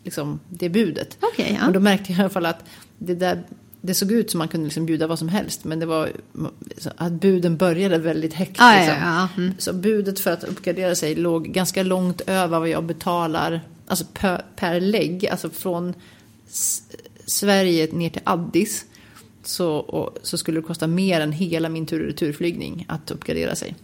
liksom, det budet. Okej, ja. Och då märkte jag i alla fall att det där det såg ut som man kunde liksom bjuda vad som helst. Men det var att buden började väldigt högt. Ja, ja, liksom. ja, mm. Så budet för att uppgradera sig låg ganska långt över vad jag betalar alltså per, per lägg. Alltså från S- Sverige ner till Addis. Så, och, så skulle det kosta mer än hela min tur och returflygning att uppgradera sig.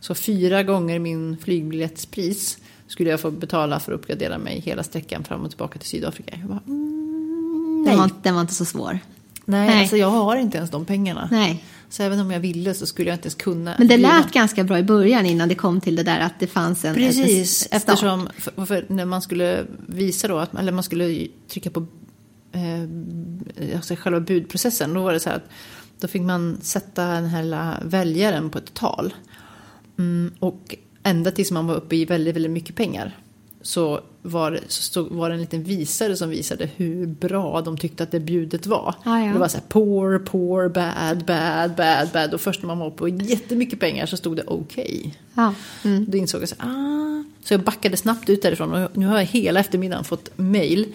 Så fyra gånger min flygbiljettspris skulle jag få betala för att uppgradera mig hela sträckan fram och tillbaka till Sydafrika. Jag bara, mm, nej. Den, var, den var inte så svår. Nej, Nej. alltså jag har inte ens de pengarna. Nej. Så även om jag ville så skulle jag inte ens kunna. Men det bjuda. lät ganska bra i början innan det kom till det där att det fanns en Precis, en start. eftersom för, för när man skulle visa då, att, eller man skulle trycka på eh, alltså själva budprocessen, då var det så här att då fick man sätta den här väljaren på ett tal. Mm, och ända tills man var uppe i väldigt, väldigt mycket pengar så var det, så stod, var det en liten visare som visade hur bra de tyckte att det bjudet var. Ah, ja. Det var så här poor, poor, bad, bad, bad, bad. Och först när man var i jättemycket pengar så stod det okej. Ja. Mm. Då insåg jag så, ah. så jag backade snabbt ut därifrån och nu har jag hela eftermiddagen fått mail.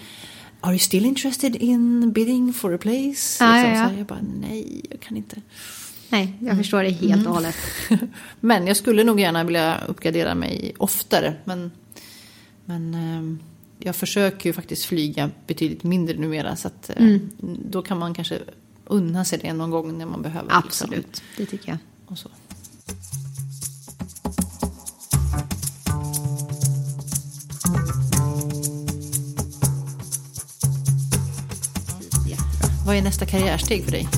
Are you still interested in bidding for a place? Ja, liksom, ja, ja. Så jag bara, nej, jag kan inte. Nej, jag förstår det Mm. helt och hållet. Men jag skulle nog gärna vilja uppgradera mig oftare. Men, men eh, jag försöker ju faktiskt flyga betydligt mindre numera. Så att, eh, då kan man kanske unna sig det någon gång när man behöver. liksom. Absolut, det tycker jag. Och så. Vad är nästa karriärsteg för dig?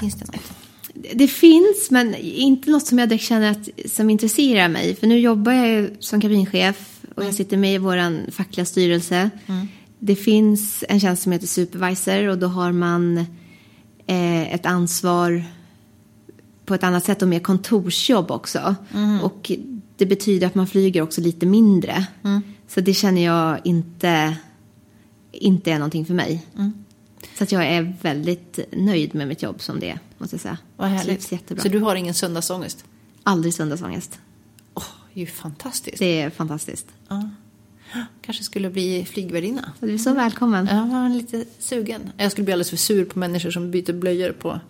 Finns det något? Det finns, men inte något som jag direkt känner att, som intresserar mig. För nu jobbar jag ju som kabinchef och jag sitter med i vår fackliga styrelse. Det finns en tjänst som heter supervisor och då har man eh, ett ansvar på ett annat sätt och mer kontorsjobb också. Och det betyder att man flyger också lite mindre. Så det känner jag inte, inte är någonting för mig. Så att jag är väldigt nöjd med mitt jobb som det är, måste jag säga. Vad härligt. Jättebra. Så du har ingen söndagsångest? Aldrig söndagsångest. Åh, det är ju fantastiskt. Det är fantastiskt. Ja. Kanske skulle bli flygvärdinna. Du är så välkommen. Jag var lite sugen. Jag skulle bli alldeles för sur på människor som byter blöjor på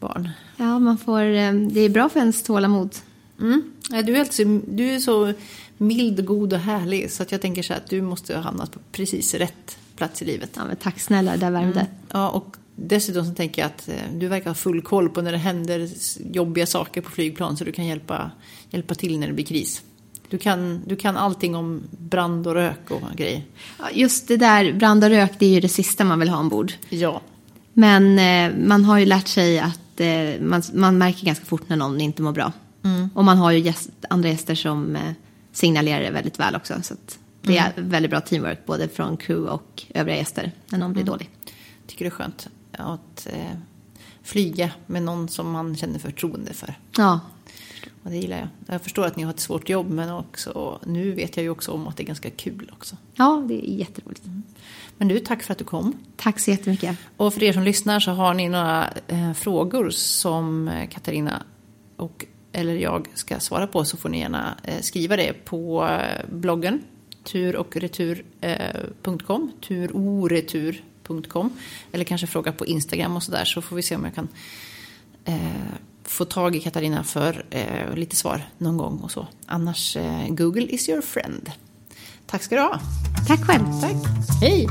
barn. Ja, man får, eh, det är bra för ens tålamod. Mm. Du, är alltså, du är så mild, god och härlig så att jag tänker så här att du måste ha hamnat på precis rätt plats i livet. Ja, men tack snälla, det värmde. Mm. Ja, och dessutom så tänker jag att eh, du verkar ha full koll på när det händer jobbiga saker på flygplan så du kan hjälpa, hjälpa till när det blir kris. Du kan, du kan allting om brand och rök och grejer. Ja, just det där, brand och rök, det är ju det sista man vill ha ombord. Ja. Men eh, man har ju lärt sig att eh, man, man märker ganska fort när någon inte mår bra. Mm. Och man har ju gäst, andra gäster som eh, signalerar det väldigt väl också. Så det är mm. väldigt bra teamwork både från crew och övriga gäster när någon blir mm. dålig. Tycker det är skönt att eh, flyga med någon som man känner förtroende för. Ja. Och det gillar jag. Jag förstår att ni har ett svårt jobb men också, nu vet jag ju också om att det är ganska kul också. Ja, det är jätteroligt. Mm. Men du, tack för att du kom. Tack så jättemycket. Och för er som lyssnar så har ni några eh, frågor som eh, Katarina och eller jag ska svara på så får ni gärna eh, skriva det på bloggen turochretur.com, eh, turoretur.com eller kanske fråga på Instagram och sådär så får vi se om jag kan eh, få tag i Katarina för eh, lite svar någon gång och så. Annars, eh, Google is your friend. Tack ska du ha. Tack själv. Tack. Hej.